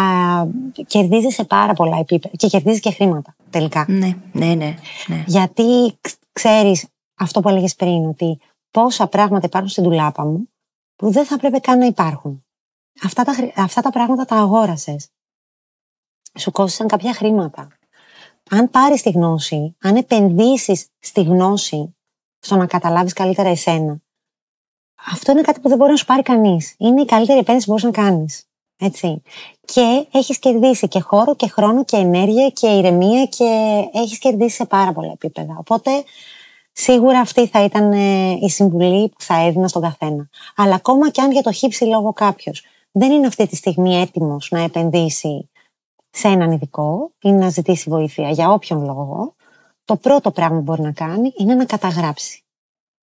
κερδίζεις σε πάρα πολλά επίπεδα και κερδίζεις και χρήματα τελικά. Ναι, ναι, ναι. ναι. Γιατί ξέρεις αυτό που έλεγες πριν, ότι πόσα πράγματα υπάρχουν στην τουλάπα μου που δεν θα πρέπει καν να υπάρχουν. Αυτά τα, αυτά τα πράγματα τα αγόρασες. Σου κόστησαν κάποια χρήματα. Αν πάρεις τη γνώση, αν επενδύσεις στη γνώση στο να καταλάβεις καλύτερα εσένα, αυτό είναι κάτι που δεν μπορεί να σου πάρει κανείς. Είναι η καλύτερη επένδυση που μπορείς να κάνεις. Έτσι. Και έχεις κερδίσει και χώρο και χρόνο και ενέργεια και ηρεμία και έχεις κερδίσει σε πάρα πολλά επίπεδα. Οπότε σίγουρα αυτή θα ήταν ε, η συμβουλή που θα έδινα στον καθένα. Αλλά ακόμα και αν για το χύψη λόγο κάποιος δεν είναι αυτή τη στιγμή έτοιμος να επενδύσει σε έναν ειδικό ή να ζητήσει βοήθεια για όποιον λόγο, το πρώτο πράγμα που μπορεί να κάνει είναι να καταγράψει.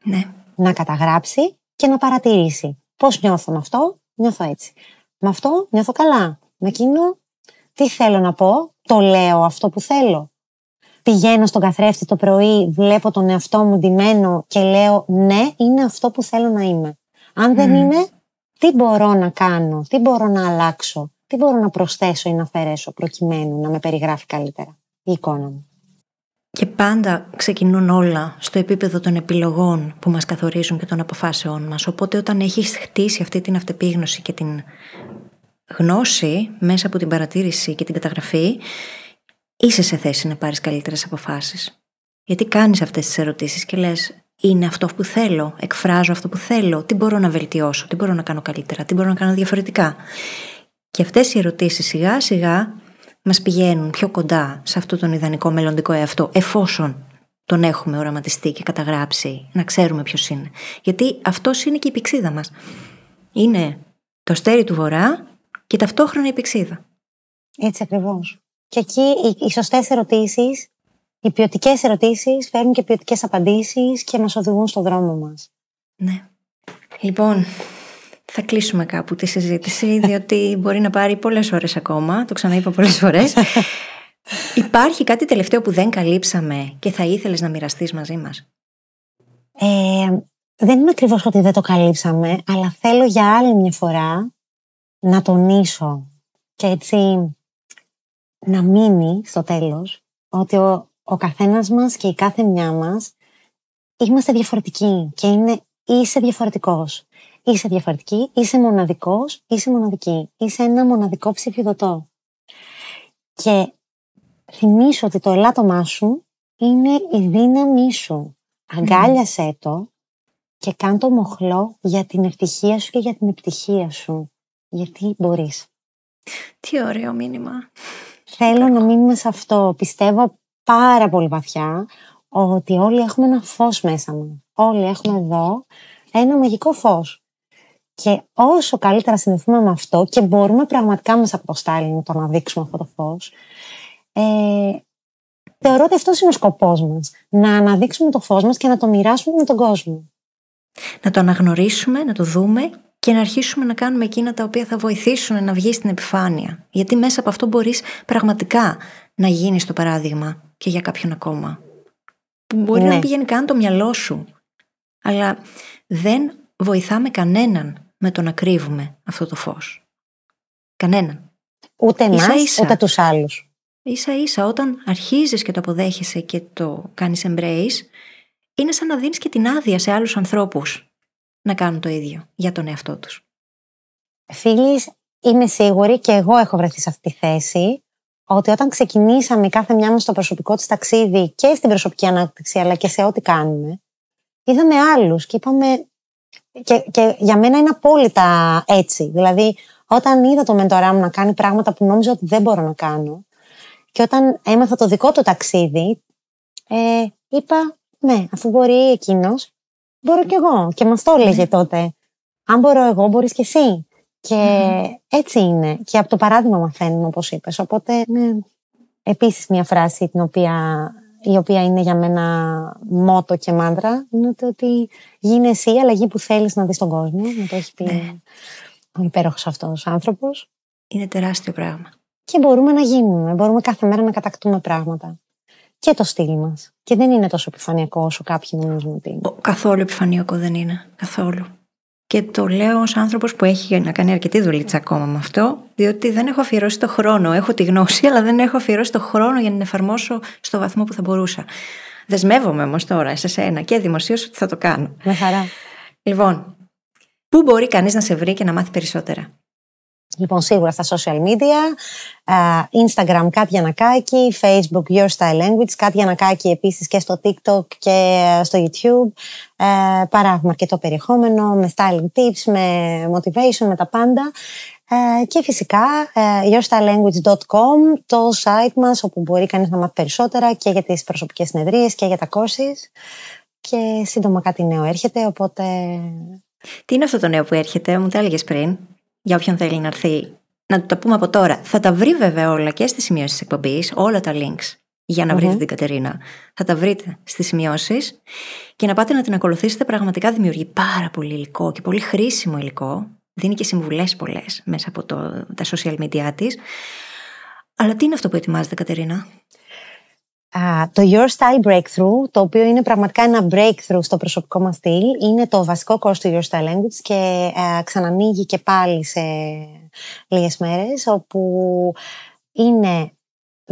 Ναι. Να καταγράψει και να παρατηρήσει. Πώς νιώθω με αυτό, νιώθω έτσι. Με αυτό νιώθω καλά. Με εκείνο τι θέλω να πω, το λέω αυτό που θέλω. Πηγαίνω στον καθρέφτη το πρωί, βλέπω τον εαυτό μου ντυμένο και λέω ναι, είναι αυτό που θέλω να είμαι. Αν δεν είναι, τι μπορώ να κάνω, τι μπορώ να αλλάξω, τι μπορώ να προσθέσω ή να αφαιρέσω προκειμένου να με περιγράφει καλύτερα η εικόνα μου; Και πάντα ξεκινούν όλα στο επίπεδο των επιλογών που μας καθορίζουν και των αποφάσεών μας. Οπότε όταν έχεις χτίσει αυτή την αυτεπίγνωση και την γνώση μέσα από την παρατήρηση και την καταγραφή, είσαι σε θέση να πάρεις καλύτερες αποφάσεις. Γιατί κάνεις αυτές τις ερωτήσεις και λες είναι αυτό που θέλω, εκφράζω αυτό που θέλω, τι μπορώ να βελτιώσω, τι μπορώ να κάνω καλύτερα, τι μπορώ να κάνω διαφορετικά. Και αυτές οι ερωτήσεις σιγά σιγά μας πηγαίνουν πιο κοντά σε αυτό τον ιδανικό μελλοντικό εαυτό, εφόσον τον έχουμε οραματιστεί και καταγράψει, να ξέρουμε ποιος είναι. Γιατί αυτός είναι και η πηξίδα μας. Είναι το στέρι του βορρά και ταυτόχρονα η πηξίδα. Έτσι ακριβώς. Και εκεί οι, οι σωστές ερωτήσεις, οι ποιοτικές ερωτήσεις φέρνουν και ποιοτικές απαντήσεις και μας οδηγούν στον δρόμο μας. Ναι. Λοιπόν, θα κλείσουμε κάπου τη συζήτηση, διότι μπορεί να πάρει πολλές ώρες ακόμα, το ξαναείπα πολλές φορές. Υπάρχει κάτι τελευταίο που δεν καλύψαμε και θα ήθελες να μοιραστείς μαζί μας; Ε, δεν είναι ακριβώς ότι δεν το καλύψαμε, αλλά θέλω για άλλη μια φορά να τονίσω και έτσι να μείνει στο τέλος ότι ο, ο καθένας μας και η κάθε μια μας είμαστε διαφορετικοί και είναι είσαι διαφορετικός. Είσαι διαφορετική, είσαι μοναδικός, είσαι μοναδική. Είσαι ένα μοναδικό ψηφιδωτό. Και θυμίσου ότι το ελάττωμά σου είναι η δύναμή σου. Αγκάλιασέ το και κάν το μοχλό για την ευτυχία σου και για την επιτυχία σου. Γιατί μπορείς. Τι ωραίο μήνυμα. Θέλω να μείνουμε σε αυτό. Πιστεύω πάρα πολύ βαθιά ότι όλοι έχουμε ένα φως μέσα μας. Όλοι έχουμε εδώ ένα μαγικό φως. Και όσο καλύτερα συνδεθούμε με αυτό και μπορούμε πραγματικά μέσα από το styling το να δείξουμε αυτό το φως, ε, θεωρώ ότι αυτός είναι ο σκοπός μας. Να αναδείξουμε το φως μας και να το μοιράσουμε με τον κόσμο. Να το αναγνωρίσουμε, να το δούμε και να αρχίσουμε να κάνουμε εκείνα τα οποία θα βοηθήσουν να βγει στην επιφάνεια. Γιατί μέσα από αυτό μπορείς πραγματικά να γίνεις το παράδειγμα και για κάποιον ακόμα. Που μπορεί να ναι. πηγαίνει καν το μυαλό σου. Αλλά δεν βοηθάμε κανέναν με το να κρύβουμε αυτό το φως. Κανέναν. Ούτε εμάς, ούτε τους άλλους. Ίσα ίσα όταν αρχίζεις και το αποδέχεσαι και το κάνεις embrace, είναι σαν να δίνεις και την άδεια σε άλλους ανθρώπους να κάνουν το ίδιο για τον εαυτό τους. Φίλοι, είμαι σίγουρη και εγώ έχω βρεθεί σε αυτή τη θέση ότι όταν ξεκινήσαμε κάθε μια μας στο προσωπικό της ταξίδι και στην προσωπική ανάπτυξη αλλά και σε ό,τι κάνουμε, είδαμε άλλους και είπαμε και, και για μένα είναι απόλυτα έτσι. Δηλαδή, όταν είδα το μεντορά μου να κάνει πράγματα που νόμιζα ότι δεν μπορώ να κάνω και όταν έμαθα το δικό του ταξίδι, ε, είπα, ναι, αφού μπορεί εκείνος, μπορώ κι εγώ. Και μα το έλεγε τότε. Αν μπορώ εγώ, μπορείς κι εσύ. Και έτσι είναι. Και από το παράδειγμα μαθαίνουμε, όπως είπες. Οπότε, ναι. Επίσης, μια φράση την οποία η οποία είναι για μένα μότο και μάντρα, είναι ότι γίνει εσύ η αλλαγή που θέλεις να δεις τον κόσμο. Να το έχει πει ναι. ο υπέροχος αυτός άνθρωπος. Είναι τεράστιο πράγμα. Και μπορούμε να γίνουμε, μπορούμε κάθε μέρα να κατακτούμε πράγματα. Και το στυλ μας. Και δεν είναι τόσο επιφανειακό όσο κάποιοι νομίζουν ότι είναι. Καθόλου επιφανειακό δεν είναι. Καθόλου. Και το λέω ως άνθρωπος που έχει να κάνει αρκετή δουλίτσα ακόμα με αυτό, διότι δεν έχω αφιερώσει το χρόνο. Έχω τη γνώση, αλλά δεν έχω αφιερώσει το χρόνο για να την εφαρμόσω στο βαθμό που θα μπορούσα. Δεσμεύομαι όμως τώρα σε σένα και δημοσίως ότι θα το κάνω. Με χαρά. Λοιπόν, πού μπορεί κανείς να σε βρει και να μάθει περισσότερα; Λοιπόν, σίγουρα στα social media, Instagram κάτι Ανακάκη, Facebook Your Style Language, κάτι Ανακάκη επίσης και στο TikTok και στο YouTube. Ε, παράγουμε αρκετό περιεχόμενο με styling tips, με motivation, με τα πάντα. Ε, και φυσικά ε, yourstylelanguage.com, το site μας όπου μπορεί κανείς να μάθει περισσότερα και για τις προσωπικές συνεδρίες και για τα courses. Και σύντομα κάτι νέο έρχεται, οπότε... Τι είναι αυτό το νέο που έρχεται, μου το έλεγες πριν; Για όποιον θέλει να έρθει. Να το τα πούμε από τώρα. Θα τα βρει βέβαια όλα και στις σημειώσεις της εκπομπής, όλα τα links για να βρείτε την Κατερίνα. Θα τα βρείτε στις σημειώσεις και να πάτε να την ακολουθήσετε. Πραγματικά δημιουργεί πάρα πολύ υλικό και πολύ χρήσιμο υλικό. Δίνει και συμβουλές πολλές μέσα από το, τα social media της. Αλλά τι είναι αυτό που ετοιμάζετε, Κατερίνα; Το Your Style Breakthrough, το οποίο είναι πραγματικά ένα breakthrough στο προσωπικό μας στυλ, είναι το βασικό course του Your Style Language και uh, ξανανοίγει και πάλι σε λίγες μέρες, όπου είναι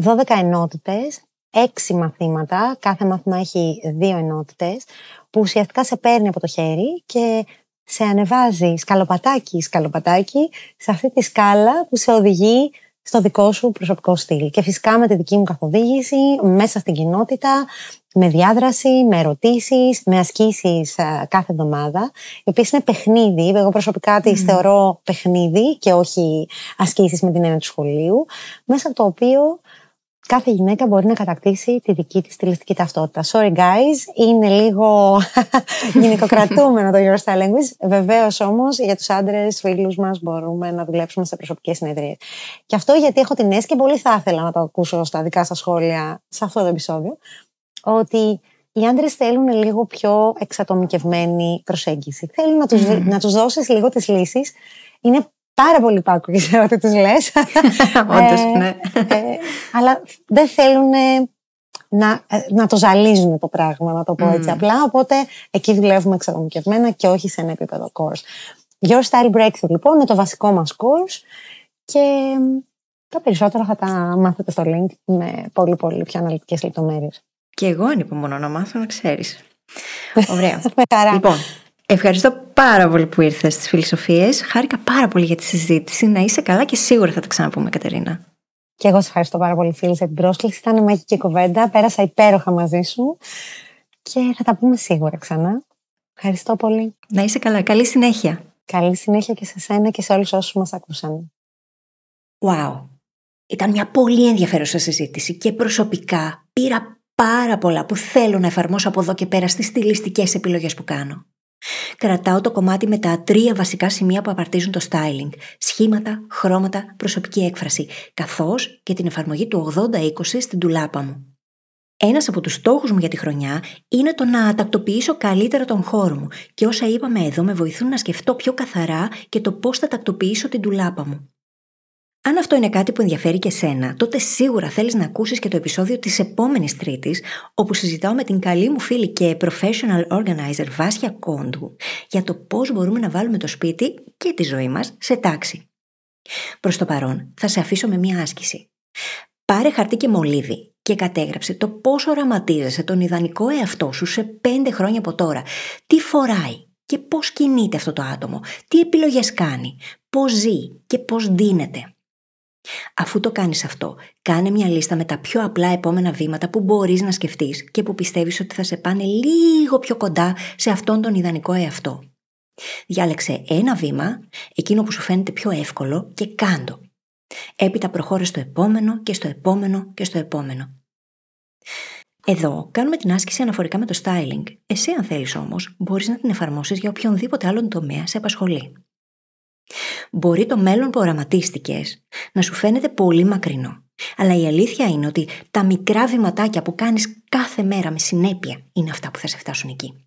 12 ενότητες, 6 μαθήματα, κάθε μάθημα έχει 2 ενότητες, που ουσιαστικά σε παίρνει από το χέρι και σε ανεβάζει σκαλοπατάκι σκαλοπατάκι σε αυτή τη σκάλα που σε οδηγεί στο δικό σου προσωπικό στυλ. Και φυσικά με τη δική μου καθοδήγηση, μέσα στην κοινότητα, με διάδραση, με ερωτήσεις, με ασκήσεις κάθε εβδομάδα, οι οποίες είναι παιχνίδι. Εγώ προσωπικά τις θεωρώ παιχνίδι και όχι ασκήσεις με την έννοια του σχολείου, μέσα από το οποίο κάθε γυναίκα μπορεί να κατακτήσει τη δική της στιλιστική ταυτότητα. Sorry guys, είναι λίγο γυναικοκρατούμενο το Your Style Language. Βεβαίως όμως για τους άντρες, φίλους μας, μπορούμε να δουλέψουμε σε προσωπικές συνεδρίες. Και αυτό γιατί έχω την αίσθηση και πολύ θα ήθελα να το ακούσω στα δικά σας σχόλια σε αυτό το επεισόδιο, ότι οι άντρες θέλουν λίγο πιο εξατομικευμένη προσέγγιση. Θέλουν να τους mm. τους δώσεις λίγο τις λύσεις. Είναι πάρα πολύ πάκο ξέρω ότι τους λες. Όντως, ε, ναι. Ε, αλλά δεν θέλουν να, ε, να το ζαλίζουν το πράγμα, να το πω έτσι απλά. Οπότε εκεί δουλεύουμε εξατομικευμένα και όχι σε ένα επίπεδο course. Your Style Breakthrough λοιπόν είναι το βασικό μας course και τα περισσότερα θα τα μάθετε στο link με πολύ πολύ πιο αναλυτικές λεπτομέρειες. Και εγώ ανυπομονώ να μάθω να ξέρεις. Ωραία. με χαρά. Λοιπόν, Ευχαριστώ πάρα πολύ που ήρθες στις φιλοσοφίες. Χάρηκα πάρα πολύ για τη συζήτηση. Να είσαι καλά και σίγουρα θα τα ξαναπούμε, Κατερίνα. Και εγώ σε ευχαριστώ πάρα πολύ, φίλη, για την πρόσκληση. Ήταν μαγική κουβέντα. Πέρασα υπέροχα μαζί σου. Και θα τα πούμε σίγουρα ξανά. Ευχαριστώ πολύ. Να είσαι καλά. Καλή συνέχεια. Καλή συνέχεια και σε σένα και σε όλους όσους μας ακούσαν. Wow. Ήταν μια πολύ ενδιαφέρουσα συζήτηση και προσωπικά πήρα πάρα πολλά που θέλω να εφαρμόσω από εδώ και πέρα στις στιλιστικές επιλογές που κάνω. Κρατάω το κομμάτι με τα τρία βασικά σημεία που απαρτίζουν το styling. Σχήματα, χρώματα, προσωπική έκφραση. Καθώς και την εφαρμογή του 80-20 στην τουλάπα μου. Ένας από τους στόχους μου για τη χρονιά είναι το να τακτοποιήσω καλύτερα τον χώρο μου και όσα είπαμε εδώ με βοηθούν να σκεφτώ πιο καθαρά και το πώς θα τακτοποιήσω την τουλάπα μου. Αν αυτό είναι κάτι που ενδιαφέρει και σένα, τότε σίγουρα θέλεις να ακούσεις και το επεισόδιο της επόμενης Τρίτης, όπου συζητάω με την καλή μου φίλη και professional organizer Βάσια Κόντου για το πώς μπορούμε να βάλουμε το σπίτι και τη ζωή μας σε τάξη. Προς το παρόν, θα σε αφήσω με μία άσκηση. Πάρε χαρτί και μολύβι και κατέγραψε το πώς οραματίζεσαι τον ιδανικό εαυτό σου σε πέντε χρόνια από τώρα. Τι φοράει και πώς κινείται αυτό το άτομο, τι επιλογές κάνει, πώς ζει και πώς δίνεται. Αφού το κάνεις αυτό, κάνε μια λίστα με τα πιο απλά επόμενα βήματα που μπορείς να σκεφτείς και που πιστεύεις ότι θα σε πάνε λίγο πιο κοντά σε αυτόν τον ιδανικό εαυτό. Διάλεξε ένα βήμα, εκείνο που σου φαίνεται πιο εύκολο και κάντο. Έπειτα προχώρες στο επόμενο και στο επόμενο και στο επόμενο. Εδώ κάνουμε την άσκηση αναφορικά με το styling. Εσύ αν θέλεις όμως μπορείς να την εφαρμόσεις για οποιονδήποτε άλλον τομέα σε απασχολεί. Μπορεί το μέλλον που οραματίστηκες να σου φαίνεται πολύ μακρινό. Αλλά η αλήθεια είναι ότι τα μικρά βηματάκια που κάνεις κάθε μέρα με συνέπεια είναι αυτά που θα σε φτάσουν εκεί.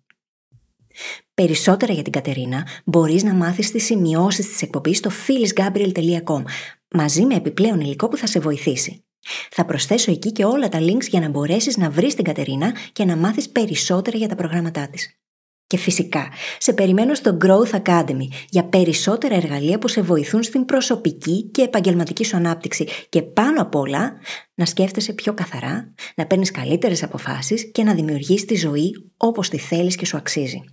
Περισσότερα για την Κατερίνα μπορείς να μάθεις τις σημειώσεις της εκπομπής στο phyllisgabriel.com μαζί με επιπλέον υλικό που θα σε βοηθήσει. Θα προσθέσω εκεί και όλα τα links για να μπορέσεις να βρεις την Κατερίνα και να μάθεις περισσότερα για τα προγράμματά της. Και φυσικά, σε περιμένω στο Growth Academy για περισσότερα εργαλεία που σε βοηθούν στην προσωπική και επαγγελματική σου ανάπτυξη και πάνω απ' όλα να σκέφτεσαι πιο καθαρά, να παίρνεις καλύτερες αποφάσεις και να δημιουργείς τη ζωή όπως τη θέλεις και σου αξίζει.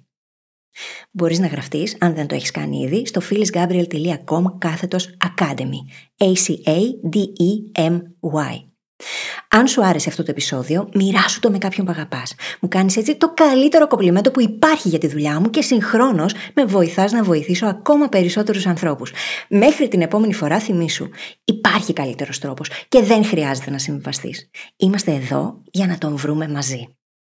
Μπορείς να γραφτείς, αν δεν το έχεις κάνει ήδη, στο phyllisgabriel.com κάθετος Academy. A-C-A-D-E-M-Y. Αν σου άρεσε αυτό το επεισόδιο, μοιράσου το με κάποιον που αγαπάς. Μου κάνεις έτσι το καλύτερο κομπλιμέντο που υπάρχει για τη δουλειά μου και συγχρόνως με βοηθάς να βοηθήσω ακόμα περισσότερους ανθρώπους. Μέχρι την επόμενη φορά, θυμήσου, υπάρχει καλύτερος τρόπος και δεν χρειάζεται να συμβιβαστείς. Είμαστε εδώ για να τον βρούμε μαζί.